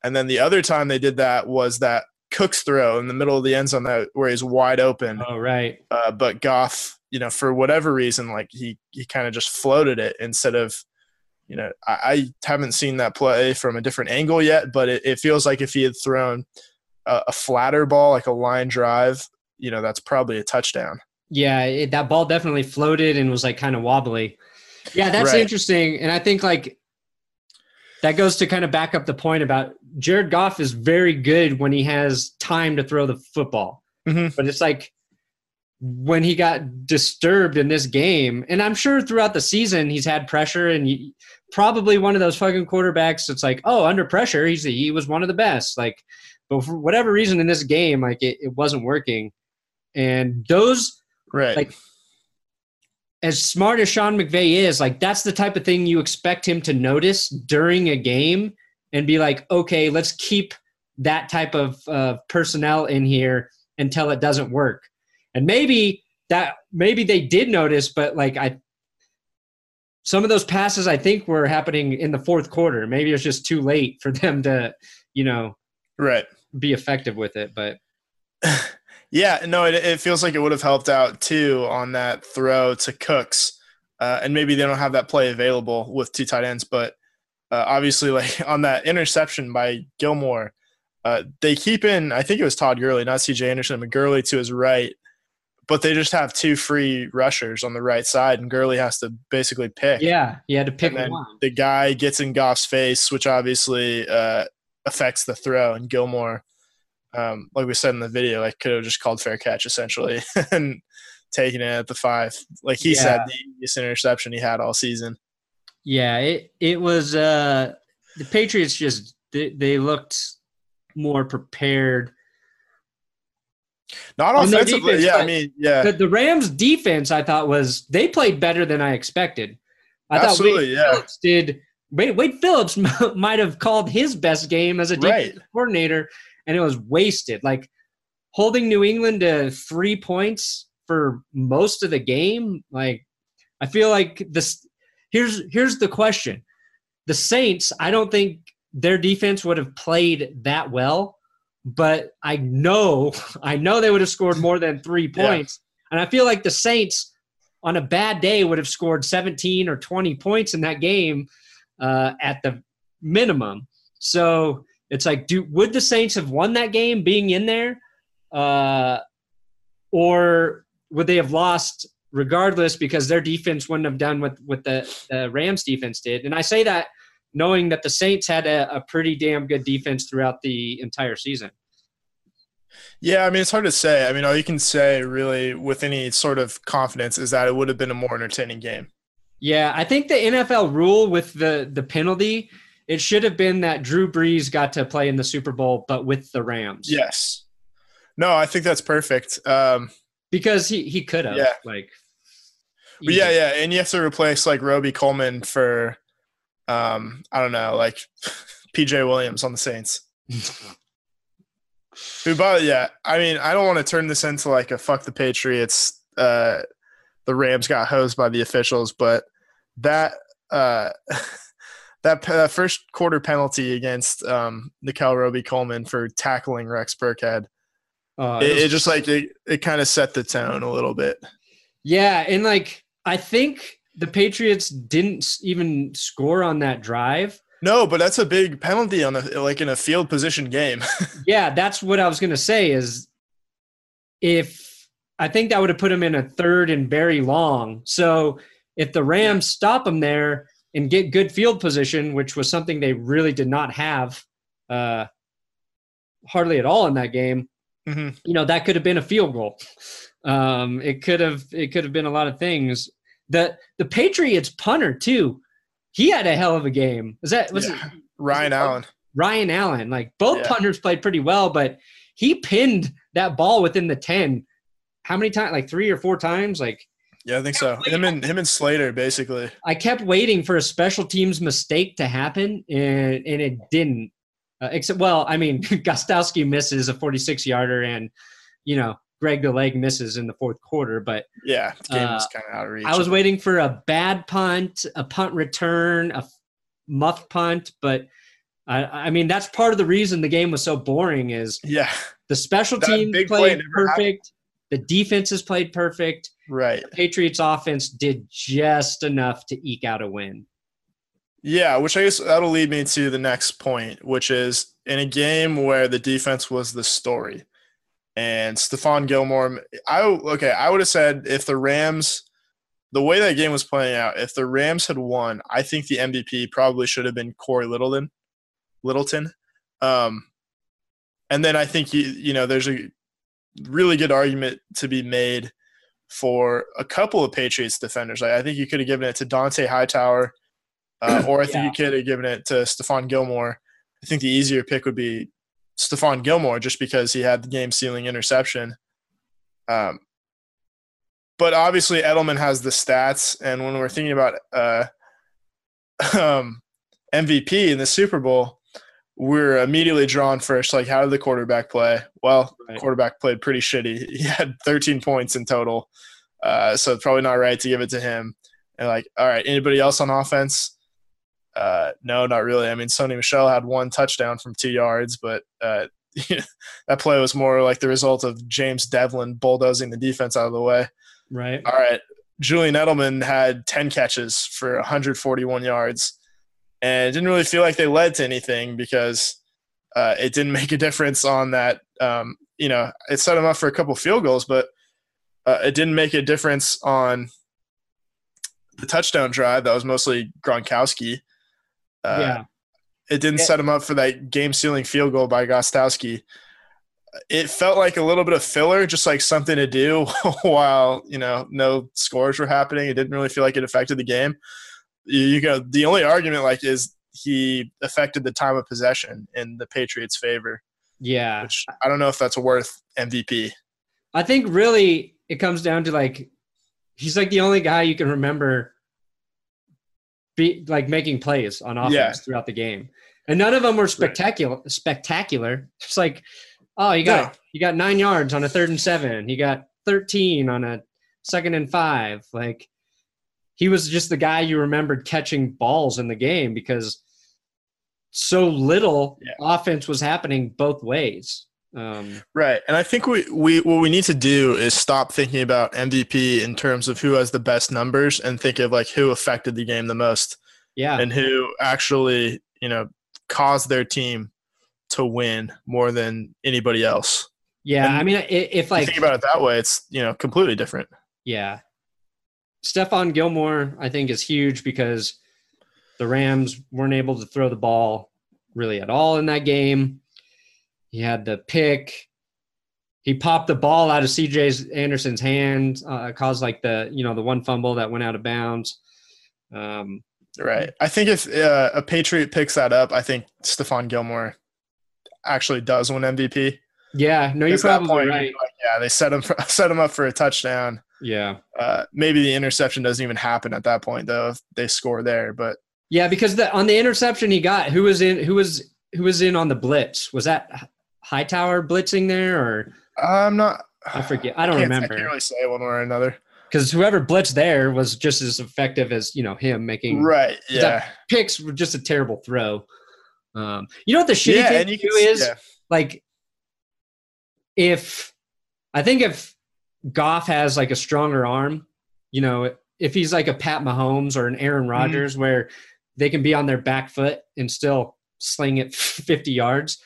And then the other time they did that was that Cook's throw in the middle of the end zone that where he's wide open.
Oh, right.
Uh, but Goff, you know, for whatever reason, like he he kind of just floated it instead of, you know, I, I haven't seen that play from a different angle yet, but it, it feels like if he had thrown a, a flatter ball, like a line drive, you know, that's probably a touchdown.
Yeah, it, that ball definitely floated and was like kind of wobbly. Yeah, that's
Right.
interesting. And I think like that goes to kind of back up the point about Jared Goff is very good when he has time to throw the football.
Mhm.
But it's like when he got disturbed in this game, and I'm sure throughout the season he's had pressure and you, probably one of those fucking quarterbacks. It's like, oh, under pressure, he's he was one of the best. Like, but for whatever reason in this game, like it, it wasn't working. And those
Right.
Like- as smart as Sean McVay is, like that's the type of thing you expect him to notice during a game and be like, okay, let's keep that type of uh, personnel in here until it doesn't work. And maybe that maybe they did notice, but like I, some of those passes I think were happening in the fourth quarter. Maybe it was just too late for them to, you know,
right.
be effective with it. But
Yeah, no, it, it feels like it would have helped out too on that throw to Cooks, uh, and maybe they don't have that play available with two tight ends, but uh, obviously, like on that interception by Gilmore, uh, they keep in. I think it was Todd Gurley, not C.J. Anderson, but Gurley to his right, but they just have two free rushers on the right side, and Gurley has to basically pick.
yeah, he had to pick one.
the guy gets in Goff's face, which obviously uh, affects the throw. And Gilmore, um, like we said in the video, like could have just called fair catch essentially and taken it at the five. Like he said, the easiest interception he had all season.
Yeah, it it was uh the Patriots just they, they looked more prepared.
Not offensively,
defense,
yeah. I mean, yeah,
The, the Rams defense I thought was they played better than I expected. I
Absolutely,
thought Wade
yeah.
Phillips did Wade, Wade Phillips might have called his best game as a defensive
right.
coordinator and it was wasted. Like holding New England to 3 points for most of the game, like I feel like this here's here's the question. The Saints, I don't think their defense would have played that well, but I know I know they would have scored more than 3
Yeah.
points. And I feel like the Saints on a bad day would have scored 17 or 20 points in that game uh, at the minimum. So it's like, do would the Saints have won that game being in there, uh, or would they have lost regardless because their defense wouldn't have done what what the, the Rams defense did? And I say that knowing that the Saints had a, a pretty damn good defense throughout the entire season.
Yeah, I mean, it's hard to say. I mean, all you can say really with any sort of confidence is that it would have been a more entertaining game.
Yeah, I think the NFL rule with the the penalty, it should have been that Drew Brees got to play in the Super Bowl, but with the Rams.
Yes. No, I think that's perfect. Um,
because he he could have
Yeah.
like.
yeah, yeah, and you have to replace like Robey-Coleman for, um, I don't know, like PJ Williams on the Saints. Who, but yeah, I mean, I don't want to turn this into like a fuck the Patriots. Uh, the Rams got hosed by the officials, but that uh, that that first quarter penalty against um, Nickell Robey-Coleman for tackling Rex Burkhead,
Uh,
it,
it was-
it just like it, it kind of set the tone a little bit.
yeah, and like I think the Patriots didn't even score on that drive.
No, but that's a big penalty on a like in a field position game.
Yeah, that's what I was gonna say. Is if I think that would have put him in a third and very long. So if the Rams stop him there and get good field position, which was something they really did not have uh, hardly at all in that game,
hmm
you know that could have been a field goal. Um, it could have it could have been a lot of things. The the Patriots punter too. He had a hell of a game. Was that was
Yeah.
it
Ryan Allen.
Ryan Allen? Like both
Yeah.
punters played pretty well, but he pinned that ball within the ten. How many times? Like three or four times. Like
Yeah, I think so. Him and him and Slater basically.
I kept waiting for a special teams mistake to happen, and and it didn't. Uh, except, well, I mean, Gostkowski misses a 46 yarder, and you know, Greg the leg misses in the fourth quarter. But
Yeah, the game was
Uh,
kind of out of reach.
I was waiting for a bad punt, a punt return, a muff punt. But I, I mean, that's part of the reason the game was so boring. Is
Yeah,
the special
team play
played
happened.
perfect, the defense has played perfect.
right.
Patriots offense did just enough to eke out a win.
Yeah, which I guess that'll lead me to the next point, which is in a game where the defense was the story, and Stephon Gilmore. I okay, I would have said if the Rams, the way that game was playing out, if the Rams had won, I think the MVP probably should have been Cory Littleton. Littleton, um, and then I think you you know there's a really good argument to be made for a couple of Patriots defenders. I, I think you could have given it to Dont'a Hightower. Uh, or I think
Yeah.
you could have given it to Stephon Gilmore. I think the easier pick would be Stephon Gilmore just because he had the game sealing interception. Um, but obviously Edelman has the stats, and when we're thinking about uh, um, MVP in the Super Bowl, we're immediately drawn first. Like, how did the quarterback play? Well,
Right.
quarterback played pretty shitty. He had 13 points in total, uh, so it's probably not right to give it to him. And like, all right, anybody else on offense? Uh, no, not really. I mean, Sony Michel had one touchdown from two yards, but uh, that play was more like the result of James Develin bulldozing the defense out of the way.
Right.
All right, Julian Edelman had 10 catches for 141 yards, and it didn't really feel like they led to anything because uh, it didn't make a difference on that. Um, you know, it set him up for a couple field goals, but uh, it didn't make a difference on the touchdown drive. That was mostly Gronkowski. Uh,
yeah.
it didn't
Yeah.
set him up for that game sealing field goal by Gostkowski. It felt like a little bit of filler, just like something to do while, you know, no scores were happening. It didn't really feel like it affected the game. You, you go, the only argument like is he affected the time of possession in the Patriots' favor,
Yeah.
which I don't know if that's worth MVP.
I think really it comes down to like he's like the only guy you can remember be like making plays on offense
Yeah.
throughout the game. And none of them were spectacular spectacular. It's like, oh, you got
No.
you got 9 yards on a third and 7. You got 13 on a second and 5. Like he was just the guy you remembered catching balls in the game because so little
Yeah.
offense was happening both ways. Um,
Right. And I think we, we what we need to do is stop thinking about MVP in terms of who has the best numbers and think of like who affected the game the most.
yeah.
and who actually, you know, caused their team to win more than anybody else.
Yeah,
And
I mean, if like,
think about it that way, it's you know completely different.
yeah, Stephon Gilmore, I think is huge because the Rams weren't able to throw the ball really at all in that game. He had the pick. He popped the ball out of CJ Anderson's hand, uh, caused like the you know the one fumble that went out of bounds. Um,
right. I think if uh, a Patriot picks that up, I think Stephon Gilmore actually does win MVP.
yeah, no, you're probably
point,
right.
like, yeah, they set him for, set him up for a touchdown.
Yeah,
Uh, maybe the interception doesn't even happen at that point though if they score there. But
yeah, because the on the interception he got, who was in? Who was who was in on the blitz? Was that Hightower blitzing there, or
I'm not.
I forget. I don't
I
remember.
can't really say one way or another.
because whoever blitzed there was just as effective as you know him making
Right. Yeah.
picks. Were just a terrible throw. Um, you know what the shitty
yeah,
thing
can,
is
yeah.
like if I think if Goff has like a stronger arm, you know, if he's like a Pat Mahomes or an Aaron
Mm-hmm.
Rodgers where they can be on their back foot and still sling it 50 yards.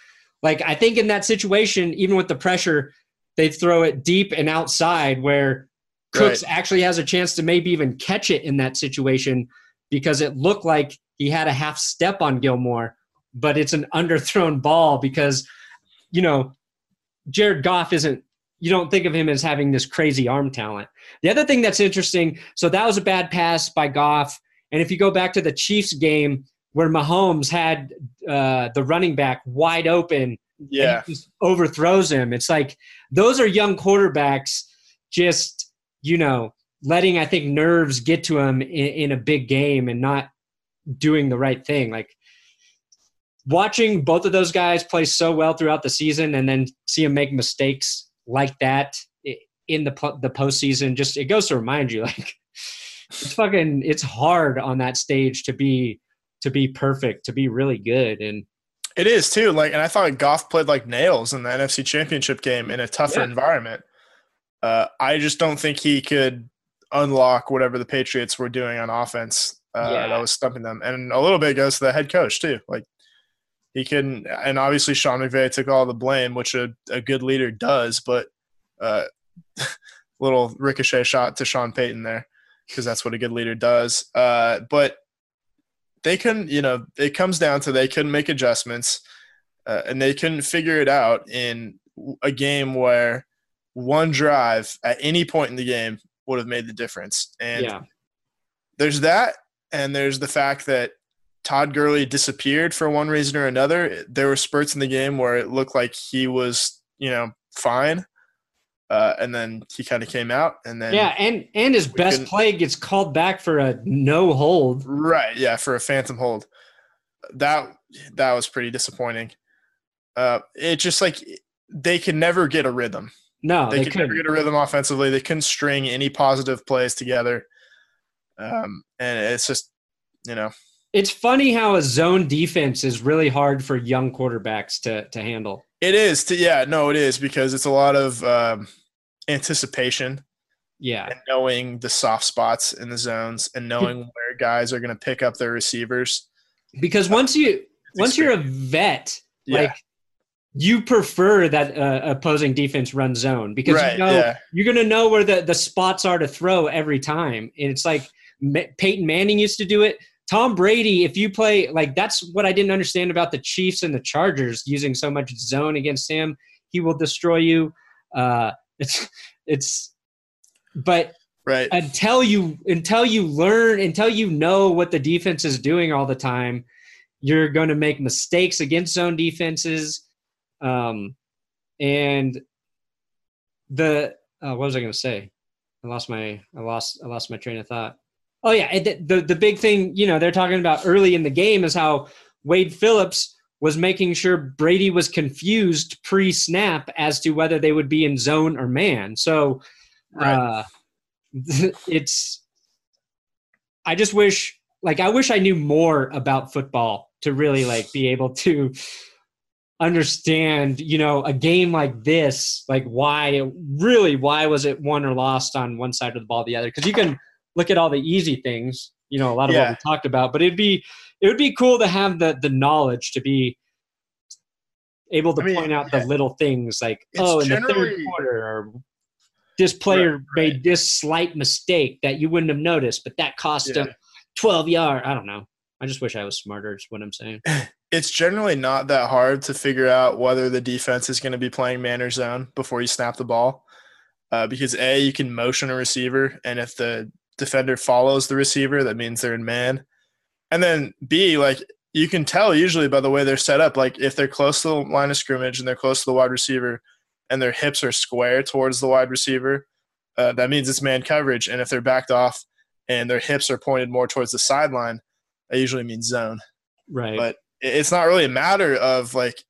Like I think in that situation, even with the pressure, they throw it deep and outside where Cooks actually has a chance to maybe even catch it in that situation because it looked like he had a half step on Gilmore, but it's an underthrown ball because, you know, Jared Goff isn't, you don't think of him as having this crazy arm talent. The other thing that's interesting, so that was a bad pass by Goff. And if you go back to the Chiefs game where Mahomes had uh, the running back wide open
Yeah.
just overthrows him. It's like those are young quarterbacks just, you know, letting I think nerves get to him in, in a big game and not doing the right thing. Like watching both of those guys play so well throughout the season and then see them make mistakes like that in the the postseason just it goes to remind you like it's fucking it's hard on that stage to be to be perfect to be really good and
It is too. Like, and I thought Goff played like nails in the NFC Championship game in a tougher
Yeah.
environment. Uh, I just don't think he could unlock whatever the Patriots were doing on offense uh,
Yeah.
that was stumping them. And a little bit goes to the head coach too. Like, he can, and obviously Sean McVay took all the blame, which a, a good leader does. But uh, little ricochet shot to Sean Payton there because that's what a good leader does. Uh, but they couldn't, you know, it comes down to they couldn't make adjustments uh, and they couldn't figure it out in a game where one drive at any point in the game would have made the difference. And
yeah
there's that, and there's the fact that Todd Gurley disappeared for one reason or another. There were spurts in the game where it looked like he was, you know, fine. Uh, and then he kind of came out, and then
Yeah, and and his best play gets called back for a no hold.
Right. Yeah, for a phantom hold. That that was pretty disappointing. Uh, it just like they can never get a rhythm.
No,
They,
they,
could
couldn't.
never get a rhythm offensively. They couldn't string any positive plays together. Um, and it's just, you know,
It's funny how a zone defense is really hard for young quarterbacks to to handle.
it is. To, yeah, no, it is because it's a lot of um, anticipation
Yeah,
and knowing the soft spots in the zones and knowing where guys are going to pick up their receivers.
because once you once you're a vet,
Yeah.
like you prefer that uh, opposing defense run zone because
right.
you know
yeah.
you're gonna know where the the spots are to throw every time. And it's like Peyton Manning used to do it. Tom Brady, if you play like that's what I didn't understand about the Chiefs and the Chargers using so much zone against him, he will destroy you. Uh, it's it's, but
Right.
until you until you learn until you know what the defense is doing all the time, you're going to make mistakes against zone defenses. Um, and the uh, what was I going to say? I lost my I lost I lost my train of thought. Oh yeah, the, the the big thing you know they're talking about early in the game is how Wade Phillips was making sure Brady was confused pre-snap as to whether they would be in zone or man. So
Right.
uh, it's I just wish like I wish I knew more about football to really like be able to understand, you know, a game like this, like why really why was it won or lost on one side of the ball or the other? Because you can look at all the easy things, you know, a lot of
Yeah.
what we talked about, but it'd be it would be cool to have the the knowledge to be able to
I mean,
point out
yeah.
the little things like
It's
oh in the third quarter or this player
Right,
made this slight mistake that you wouldn't have noticed, but that cost
Yeah.
him 12 yard. I don't know. I just wish I was smarter, is what I'm saying.
it's generally not that hard to figure out whether the defense is going to be playing man or zone before you snap the ball. Uh, because A, you can motion a receiver, and if the defender follows the receiver, that means they're in man. And then B, like you can tell usually by the way they're set up, like if they're close to the line of scrimmage and they're close to the wide receiver and their hips are square towards the wide receiver, uh, that means it's man coverage. And if they're backed off and their hips are pointed more towards the sideline, that usually means zone.
Right.
But it's not really a matter of like,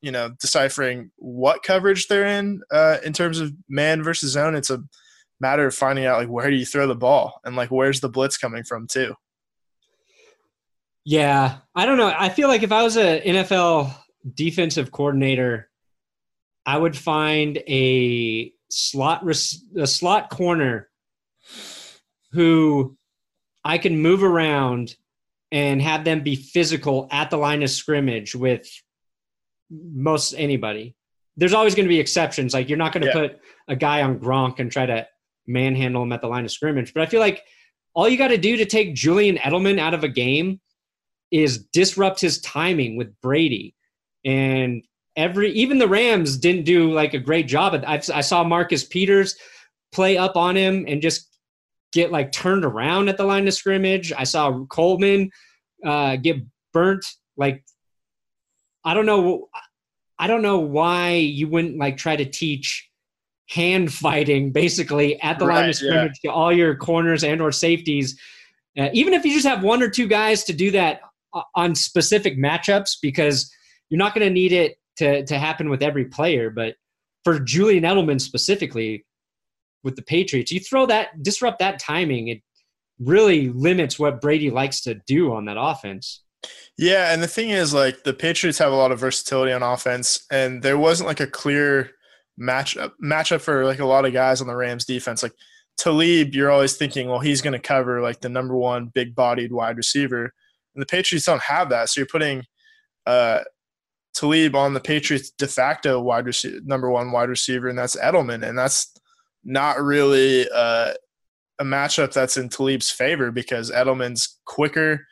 you know, deciphering what coverage they're in uh, in terms of man versus zone. It's a matter of finding out like where do you throw the ball and like where's the blitz coming from too.
Yeah, I don't know. I feel like if I was an NFL defensive coordinator, I would find a slot a slot corner who I can move around and have them be physical at the line of scrimmage with most anybody. There's always going to be exceptions. Like you're not going to yeah. put a guy on Gronk and try to manhandle him at the line of scrimmage. But I feel like all you got to do to take Julian Edelman out of a game is disrupt his timing with Brady. And every even the Rams didn't do like a great job. I, I saw Marcus Peters play up on him and just get like turned around at the line of scrimmage. I saw Coleman uh, get burnt. Like I don't know. I don't know why you wouldn't like try to teach hand fighting basically at the right, line of scrimmage yeah. to all your corners and or safeties. Uh, even if you just have one or two guys to do that uh, on specific matchups, because you're not going to need it to to happen with every player. But for Julian Edelman specifically, with the Patriots, you throw that disrupt that timing, it really limits what Brady likes to do on that offense.
Yeah, and the thing is, like the Patriots have a lot of versatility on offense, and there wasn't like a clear matchup matchup for like a lot of guys on the Rams defense. Like Talib, you're always thinking, well, he's going to cover like the number one big bodied wide receiver, and the Patriots don't have that. So you're putting uh, Talib on the Patriots de facto wide receiver, number one wide receiver, and that's Edelman, and that's not really uh, a matchup that's in Talib's favor because Edelman's quicker.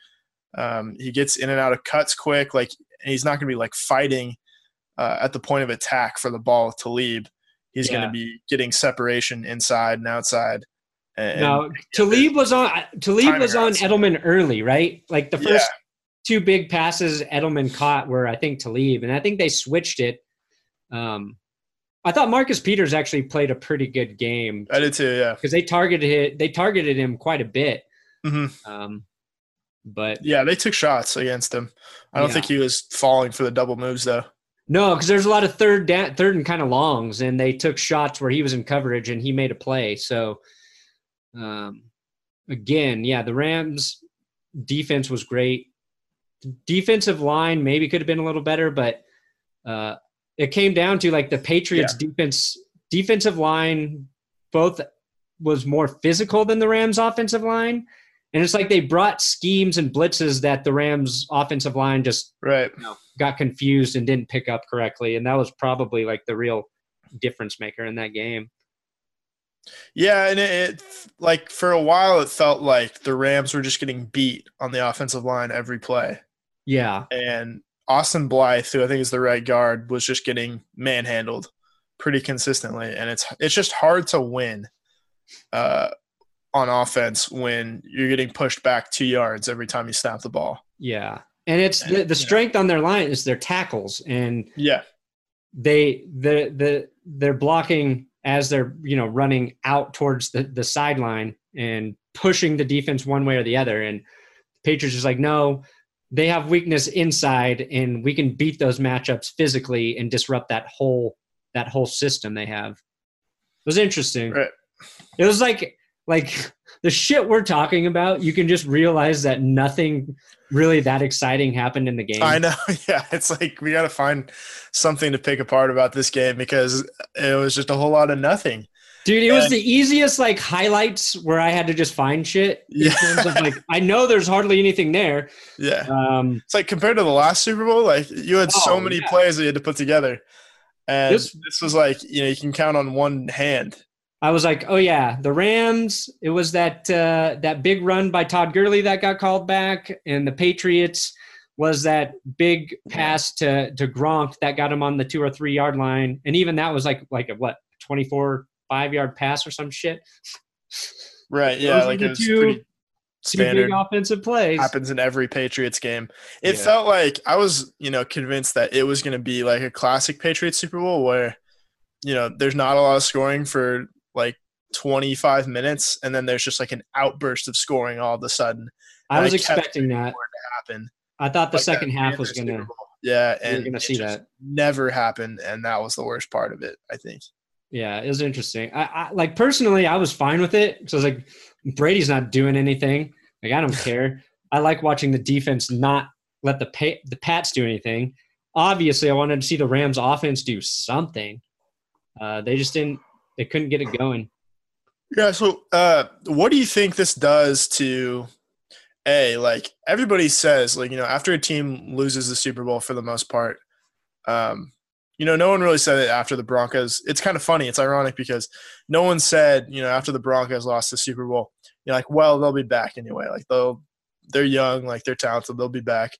Um, he gets in and out of cuts quick. Like he's not going to be like fighting uh, at the point of attack for the ball with Talib. He's yeah. going to be getting separation inside and outside.
And, now Talib was on Talib was on. Edelman early, right? Like the first yeah. two big passes Edelman caught were I think Talib, and I think they switched it. Um, I thought Marcus Peters actually played a pretty good game.
I did too, yeah.
Because they targeted it, they targeted him quite a bit.
Mm-hmm.
Um, but
yeah, they took shots against him. I don't yeah. think he was falling for the double moves though.
No, because there's a lot of third da- third and kind of longs, and they took shots where he was in coverage and he made a play. So, um, again, yeah, the Rams defense was great. Defensive line maybe could have been a little better, but uh, it came down to like the Patriots yeah. defense defensive line both was more physical than the Rams offensive line. And it's like they brought schemes and blitzes that the Rams offensive line just
right
you know, got confused and didn't pick up correctly. And that was probably like the real difference maker in that game.
Yeah, and it, it, like for a while it felt like the Rams were just getting beat on the offensive line every play.
Yeah.
And Austin Blythe, who I think is the right guard, was just getting manhandled pretty consistently, and it's it's just hard to win uh, on offense when you're getting pushed back two yards every time you snap the ball.
Yeah, and it's the, the strength on their line is their tackles, and
yeah,
they the the they're blocking as they're you know running out towards the the sideline and pushing the defense one way or the other, and Patriots is like no they have weakness inside and we can beat those matchups physically and disrupt that whole that whole system they have. It was interesting.
Right.
It was like like the shit we're talking about, you can just realize that nothing really that exciting happened in the game.
I know. Yeah. It's like we gotta find something to pick apart about this game because it was just a whole lot of nothing.
Dude, it and, was the easiest like highlights where I had to just find shit.
Yeah.
Of, like I know there's hardly anything there.
Yeah.
Um,
it's like compared to the last Super Bowl, like you had oh, so many yeah. plays that you had to put together. And this, this was like, you know, you can count on one hand.
I was like, oh yeah, the Rams. It was that uh, that big run by Todd Gurley that got called back, and the Patriots was that big pass to to Gronk that got him on the two or three yard line, and even that was like like a what twenty four five yard pass or some shit.
Right. Yeah.
Those
like
the
it was
two-
pretty standard.
big offensive plays.
Happens in every Patriots game. It
Yeah.
felt like I was, you know, convinced that it was going to be like a classic Patriots Super Bowl where, you know, there's not a lot of scoring for like 25 minutes, and then there's just like an outburst of scoring all of a sudden
I was
I
expecting that.
to happen.
I thought the
Like
second half was gonna.
Yeah, and
gonna
it
see
just
that.
never happened, and that was the worst part of it. I think.
Yeah, it was interesting. I, I like personally, I was fine with it. So I was like, Brady's not doing anything. Like I don't care. I like watching the defense not let the pa- the Pats do anything. Obviously, I wanted to see the Rams offense do something. Uh, they just didn't. They couldn't get it going.
Yeah. So, uh, what do you think this does to a like everybody says like you know after a team loses the Super Bowl for the most part, um, you know no one really said it after the Broncos. It's kind of funny. It's ironic because no one said you know after the Broncos lost the Super Bowl, you're like, well, they'll be back anyway. Like they'll they're young, like they're talented, they'll be back.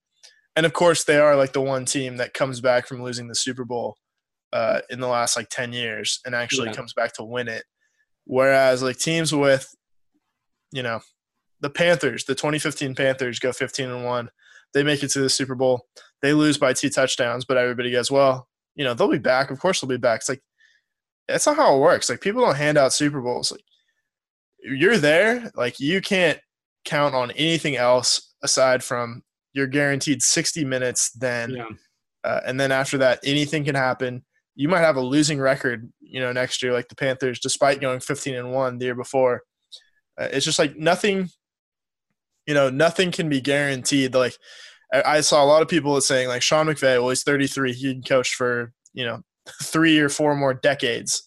And of course, they are like the one team that comes back from losing the Super Bowl uh, in the last like ten years and actually
Yeah.
comes back to win it. Whereas like teams with, you know, the Panthers, the 2015 Panthers go 15 and one, they make it to the Super Bowl. They lose by two touchdowns, but everybody goes, well, you know, they'll be back. Of course, they'll be back. It's like that's not how it works. Like people don't hand out Super Bowls. Like you're there, like you can't count on anything else aside from you're guaranteed 60 minutes. Then
Yeah.
uh, and then after that, anything can happen. You might have a losing record, you know, next year, like the Panthers, despite going 15 and one the year before. Uh, it's just like nothing, you know, nothing can be guaranteed. Like I, I saw a lot of people saying, like Sean McVay, well, he's 33, he can coach for you know three or four more decades.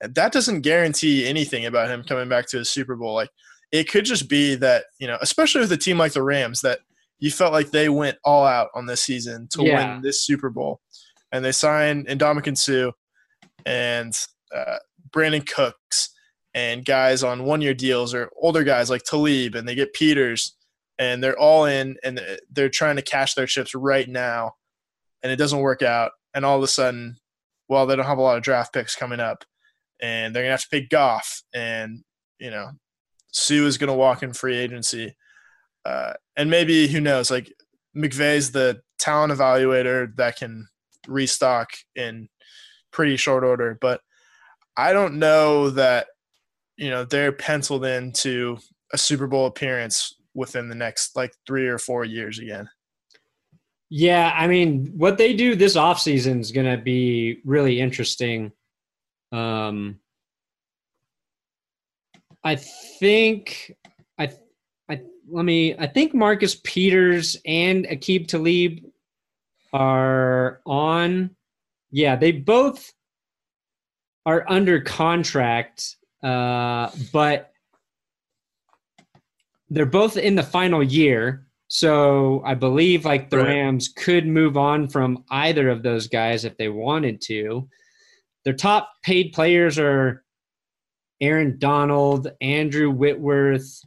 That doesn't guarantee anything about him coming back to a Super Bowl. Like it could just be that you know, especially with a team like the Rams, that you felt like they went all out on this season to
Yeah.
win this Super Bowl, and they signed Ndamukong Suh and uh, Brandin Cooks and guys on one-year deals or older guys like Talib, and they get Peters, and they're all in, and they're trying to cash their chips right now, and it doesn't work out, and all of a sudden, well, they don't have a lot of draft picks coming up, and they're gonna have to pick Goff, and you know, Suh is gonna walk in free agency, uh, and maybe who knows, like McVay's the talent evaluator that can restock in pretty short order, but I don't know that you know they're penciled into a Super Bowl appearance within the next like three or four years again.
Yeah, I mean, what they do this offseason is going to be really interesting. Um, I think I I let me I think Marcus Peters and Aqib Talib are on. Yeah, they both are under contract, uh, but they're both in the final year. So I believe like the
Right.
Rams could move on from either of those guys if they wanted to. Their top paid players are Aaron Donald, Andrew Whitworth,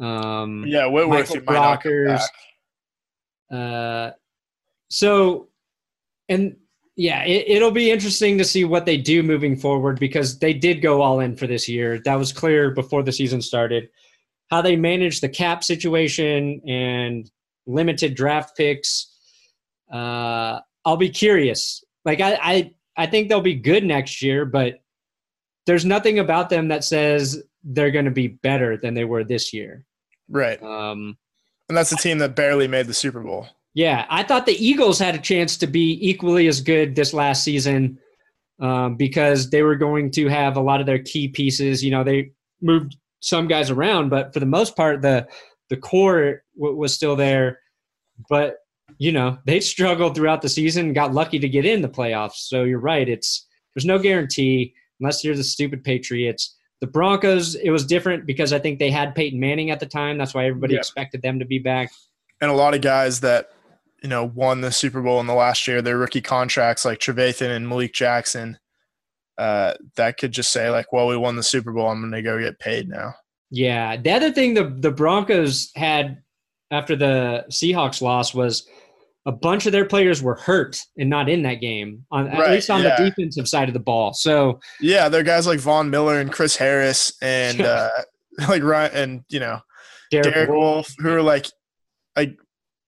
um,
Yeah, Whitworth
Michael
you might not come
Brockers. Uh, so, and yeah, it, it'll be interesting to see what they do moving forward because they did go all in for this year. That was clear before the season started. How they manage the cap situation and limited draft picks. Uh, I'll be curious. Like I, I, I think they'll be good next year, but there's nothing about them that says they're going to be better than they were this year.
Right,
Um,
and that's a team that barely made the Super Bowl.
Yeah, I thought the Eagles had a chance to be equally as good this last season um, because they were going to have a lot of their key pieces. You know, they moved some guys around, but for the most part, the the core w- was still there. But you know, they struggled throughout the season, got lucky to get in the playoffs. So you're right; it's there's no guarantee unless you're the stupid Patriots. The Broncos, it was different because I think they had Peyton Manning at the time. That's why everybody
Yeah.
expected them to be back.
and a lot of guys that you know won the Super Bowl in the last year, their rookie contracts like Trevathan and Malik Jackson, uh, that could just say like, "Well, we won the Super Bowl. I'm going to go get paid now."
Yeah. The other thing the the Broncos had after the Seahawks loss was a bunch of their players were hurt and not in that game, on at
Right,
least on
yeah.
the defensive side of the ball. So
Yeah, there are guys like Von Miller and Chris Harris and uh, like Ryan and you know
Derek,
Derek.
Wolfe,
who are like, like,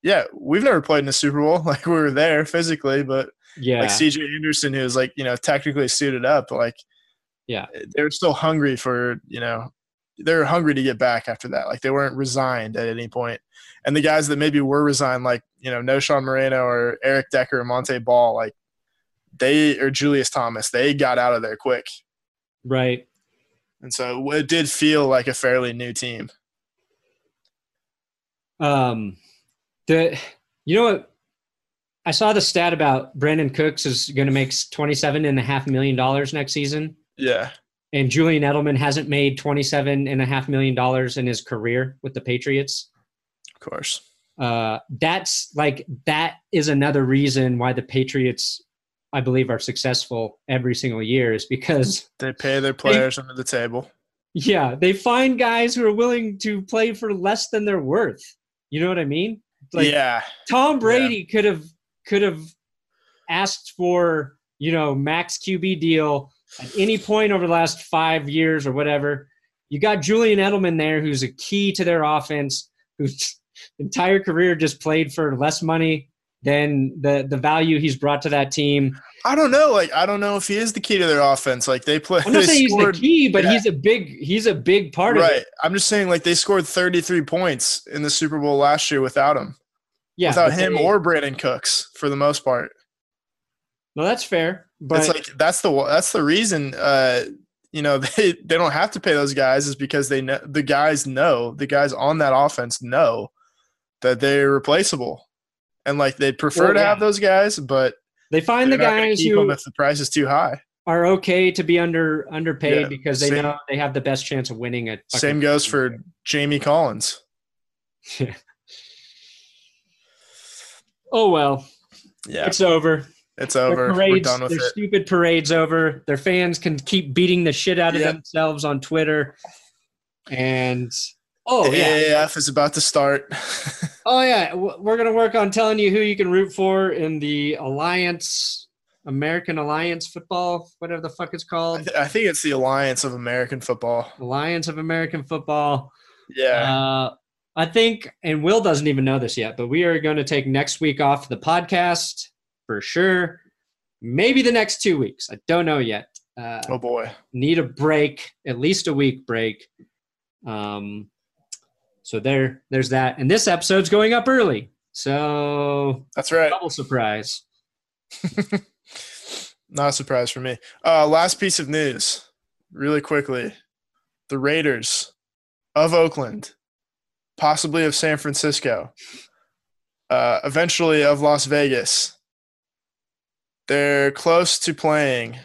yeah, we've never played in a Super Bowl. Like we were there physically, but
Yeah.
like CJ Anderson, who's like you know technically suited up, like
Yeah.
they're still hungry for you know they were hungry to get back after that. Like they weren't resigned at any point. And the guys that maybe were resigned, like you know Knowshon Moreno or Eric Decker or Montee Ball, like they or Julius Thomas, they got out of there quick.
right.
And so it did feel like a fairly new team.
Um, the you know what? I saw the stat about Brandin Cooks is going to make twenty-seven and a half million dollars next season,
Yeah.
and Julian Edelman hasn't made twenty-seven and a half million dollars in his career with the Patriots.
Of course.
Uh, that's like that is another reason why the Patriots, I believe, are successful every single year is because
They pay their players under the table.
yeah, they find guys who are willing to play for less than they're worth. You know what I mean? Like,
yeah.
Tom Brady could have could have asked for you know max QB deal at any point over the last five years or whatever. You got Julian Edelman there, who's a key to their offense, whose entire career just played for less money than the the value he's brought to that team.
I don't know. Like I don't know if he is the key to their offense. Like they play.
I'm not saying he's the key, but
yeah.
he's a big he's a big part of it. right.
I'm just saying, like they scored 33 points in the Super Bowl last year without him,
Yeah,
without him
they-
or Brandin Cooks for the most part.
no, that's fair. But
it's like that's the that's the reason. Uh, you know they they don't have to pay those guys is because they know the guys know the guys on that offense know that they're replaceable, and like they'd prefer
Well,
to
yeah.
have those guys, but
they find the guys who
if the price is too high.
are okay to be under underpaid
Yeah,
because they
same.
know they have the best chance of winning it.
Same goes for Jamie Collins.
Oh well,
Yeah,
it's over.
it's
Their
over. We're done with
their
it.
stupid parades over. Their fans can keep beating the shit out of
Yeah.
themselves on Twitter. And oh
the
yeah,
AAF is about to start.
oh yeah, we're gonna work on telling you who you can root for in the Alliance, American Alliance Football, whatever the fuck it's
I,
called,
th- I think it's the Alliance of American Football.
Alliance of American Football.
Yeah,
Uh, I think, and Will doesn't even know this yet, but we are going to take next week off the podcast for sure. Maybe the next two weeks. I don't know yet. Uh,
oh boy.
Need a break, at least a week break. Um, so there, there's that. And this episode's going up early, so
That's right.
double surprise.
Not a surprise for me. Uh, last piece of news, really quickly. The Raiders of Oakland, possibly of San Francisco, uh, eventually of Las Vegas. They're close to playing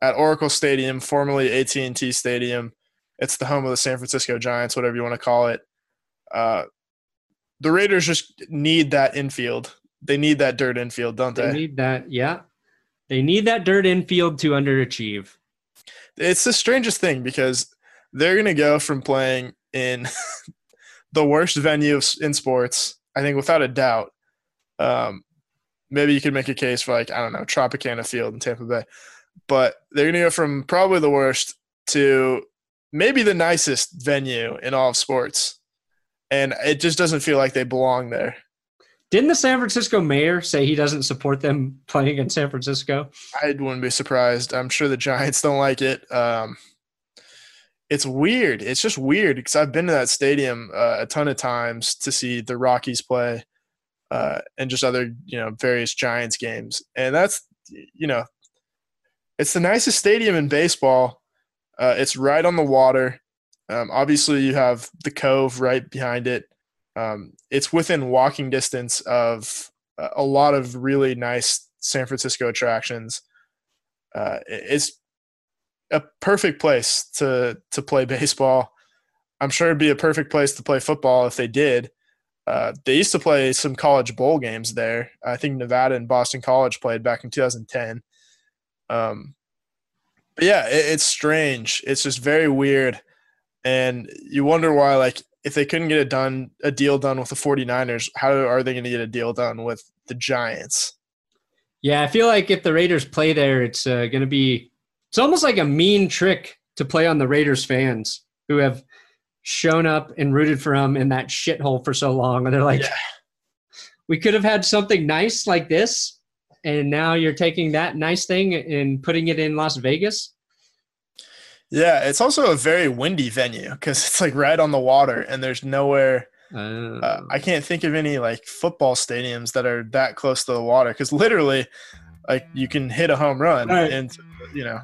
at Oracle Stadium, formerly AT&T Stadium. It's the home of the San Francisco Giants, whatever you want to call it. Uh, the Raiders just need that infield. They need that dirt infield, don't
They
they?
need that. Yeah, they need that dirt infield to underachieve.
it's the strangest thing because they're going to go from playing in the worst venue in sports, I think without a doubt. Um, maybe you could make a case for like I don't know Tropicana Field in Tampa Bay, but they're going to go from probably the worst to maybe the nicest venue in all of sports, and it just doesn't feel like they belong there.
Didn't the San Francisco mayor say he doesn't support them playing in San Francisco?
I wouldn't be surprised. I'm sure the Giants don't like it. Um, it's weird. It's just weird because I've been to that stadium uh, a ton of times to see the Rockies play uh, and just other you know various Giants games, and that's you know it's the nicest stadium in baseball. Uh, it's right on the water. Um, obviously, you have the Cove right behind it. Um, it's within walking distance of a- a lot of really nice San Francisco attractions. Uh, it's a perfect place to to play baseball. I'm sure it'd be a perfect place to play football if they did. Uh, they used to play some college bowl games there. I think Nevada and Boston College played back in 2010. Um, but yeah, it, it's strange. It's just very weird, and you wonder why. Like, if they couldn't get it done, a deal done with the 49ers, how are they going to get a deal done with the Giants?
Yeah, I feel like if the Raiders play there, it's uh, going to be. It's almost like a mean trick to play on the Raiders fans who have shown up and rooted for him in that shithole for so long. And they're like,
Yeah.
we could have had something nice like this. And now you're taking that nice thing and putting it in Las Vegas.
Yeah, it's also a very windy venue because it's like right on the water, and there's nowhere.
Uh,
Uh, I can't think of any like football stadiums that are that close to the water because literally, like you can hit a home run,
Right.
and you know,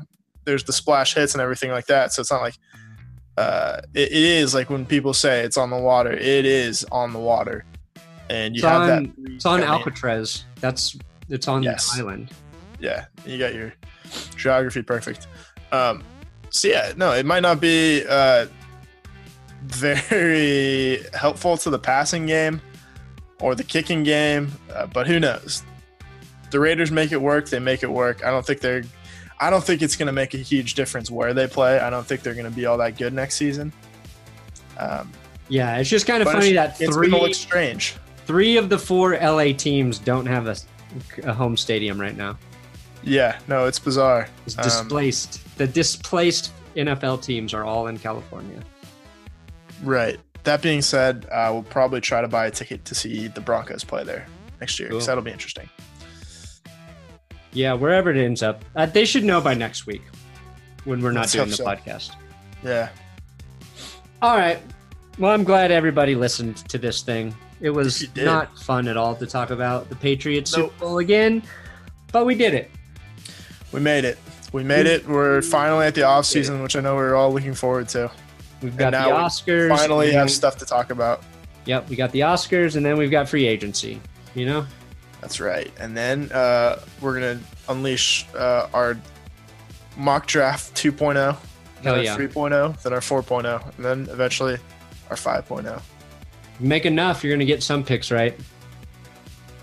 there's the splash hits and everything like that. So it's not like uh, it, it is like when people say it's on the water. It is on the water, and you
It's
have
on-
that.
it's on Alcatraz. That's it's on
Yes.
the island.
yeah, you got your geography perfect. Um, so yeah, no, it might not be uh, very helpful to the passing game or the kicking game, uh, but who knows? The Raiders make it work. They make it work. I don't think they're. I don't think it's going to make a huge difference where they play. I don't think they're going to be all that good next season. Um,
Yeah, it's just kind of funny that
it's
three
look strange.
three of the four LA teams don't have a, a home stadium right now.
Yeah, no, it's bizarre.
It's
Um,
displaced. the displaced NFL teams are all in California.
Right. That being said, uh, we'll probably try to buy a ticket to see the Broncos play there next year. 'cause
Cool.
that'll be interesting.
Yeah, wherever it ends up, uh, they should know by next week when we're not
Let's
doing the
so.
podcast.
Yeah.
All right. Well, I'm glad everybody listened to this thing. It was not fun at all to talk about the Patriots
Nope.
Super Bowl again, but we did it.
We made it. We made it. We're finally at the off season, which I know we're all looking forward to.
We've got the
we
Oscars.
Finally have stuff to talk about.
Yep, we got the Oscars, and then we've got free agency. You know,
That's right. And then uh, we're gonna unleash uh, our mock draft 2.0, then
Hell
our
yeah.
3.0, then our 4.0, and then eventually our oh. 5.0.
make enough, you're gonna get some picks right.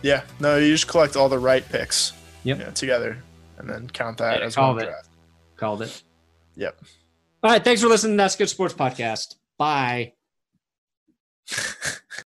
Yeah. No, you just collect all the right picks
Yep.
you know, together, and then count that
Yeah,
as
called
one
it.
draft.
Called it.
Yep.
All right. Thanks for listening to That's Good Sports Podcast. Bye.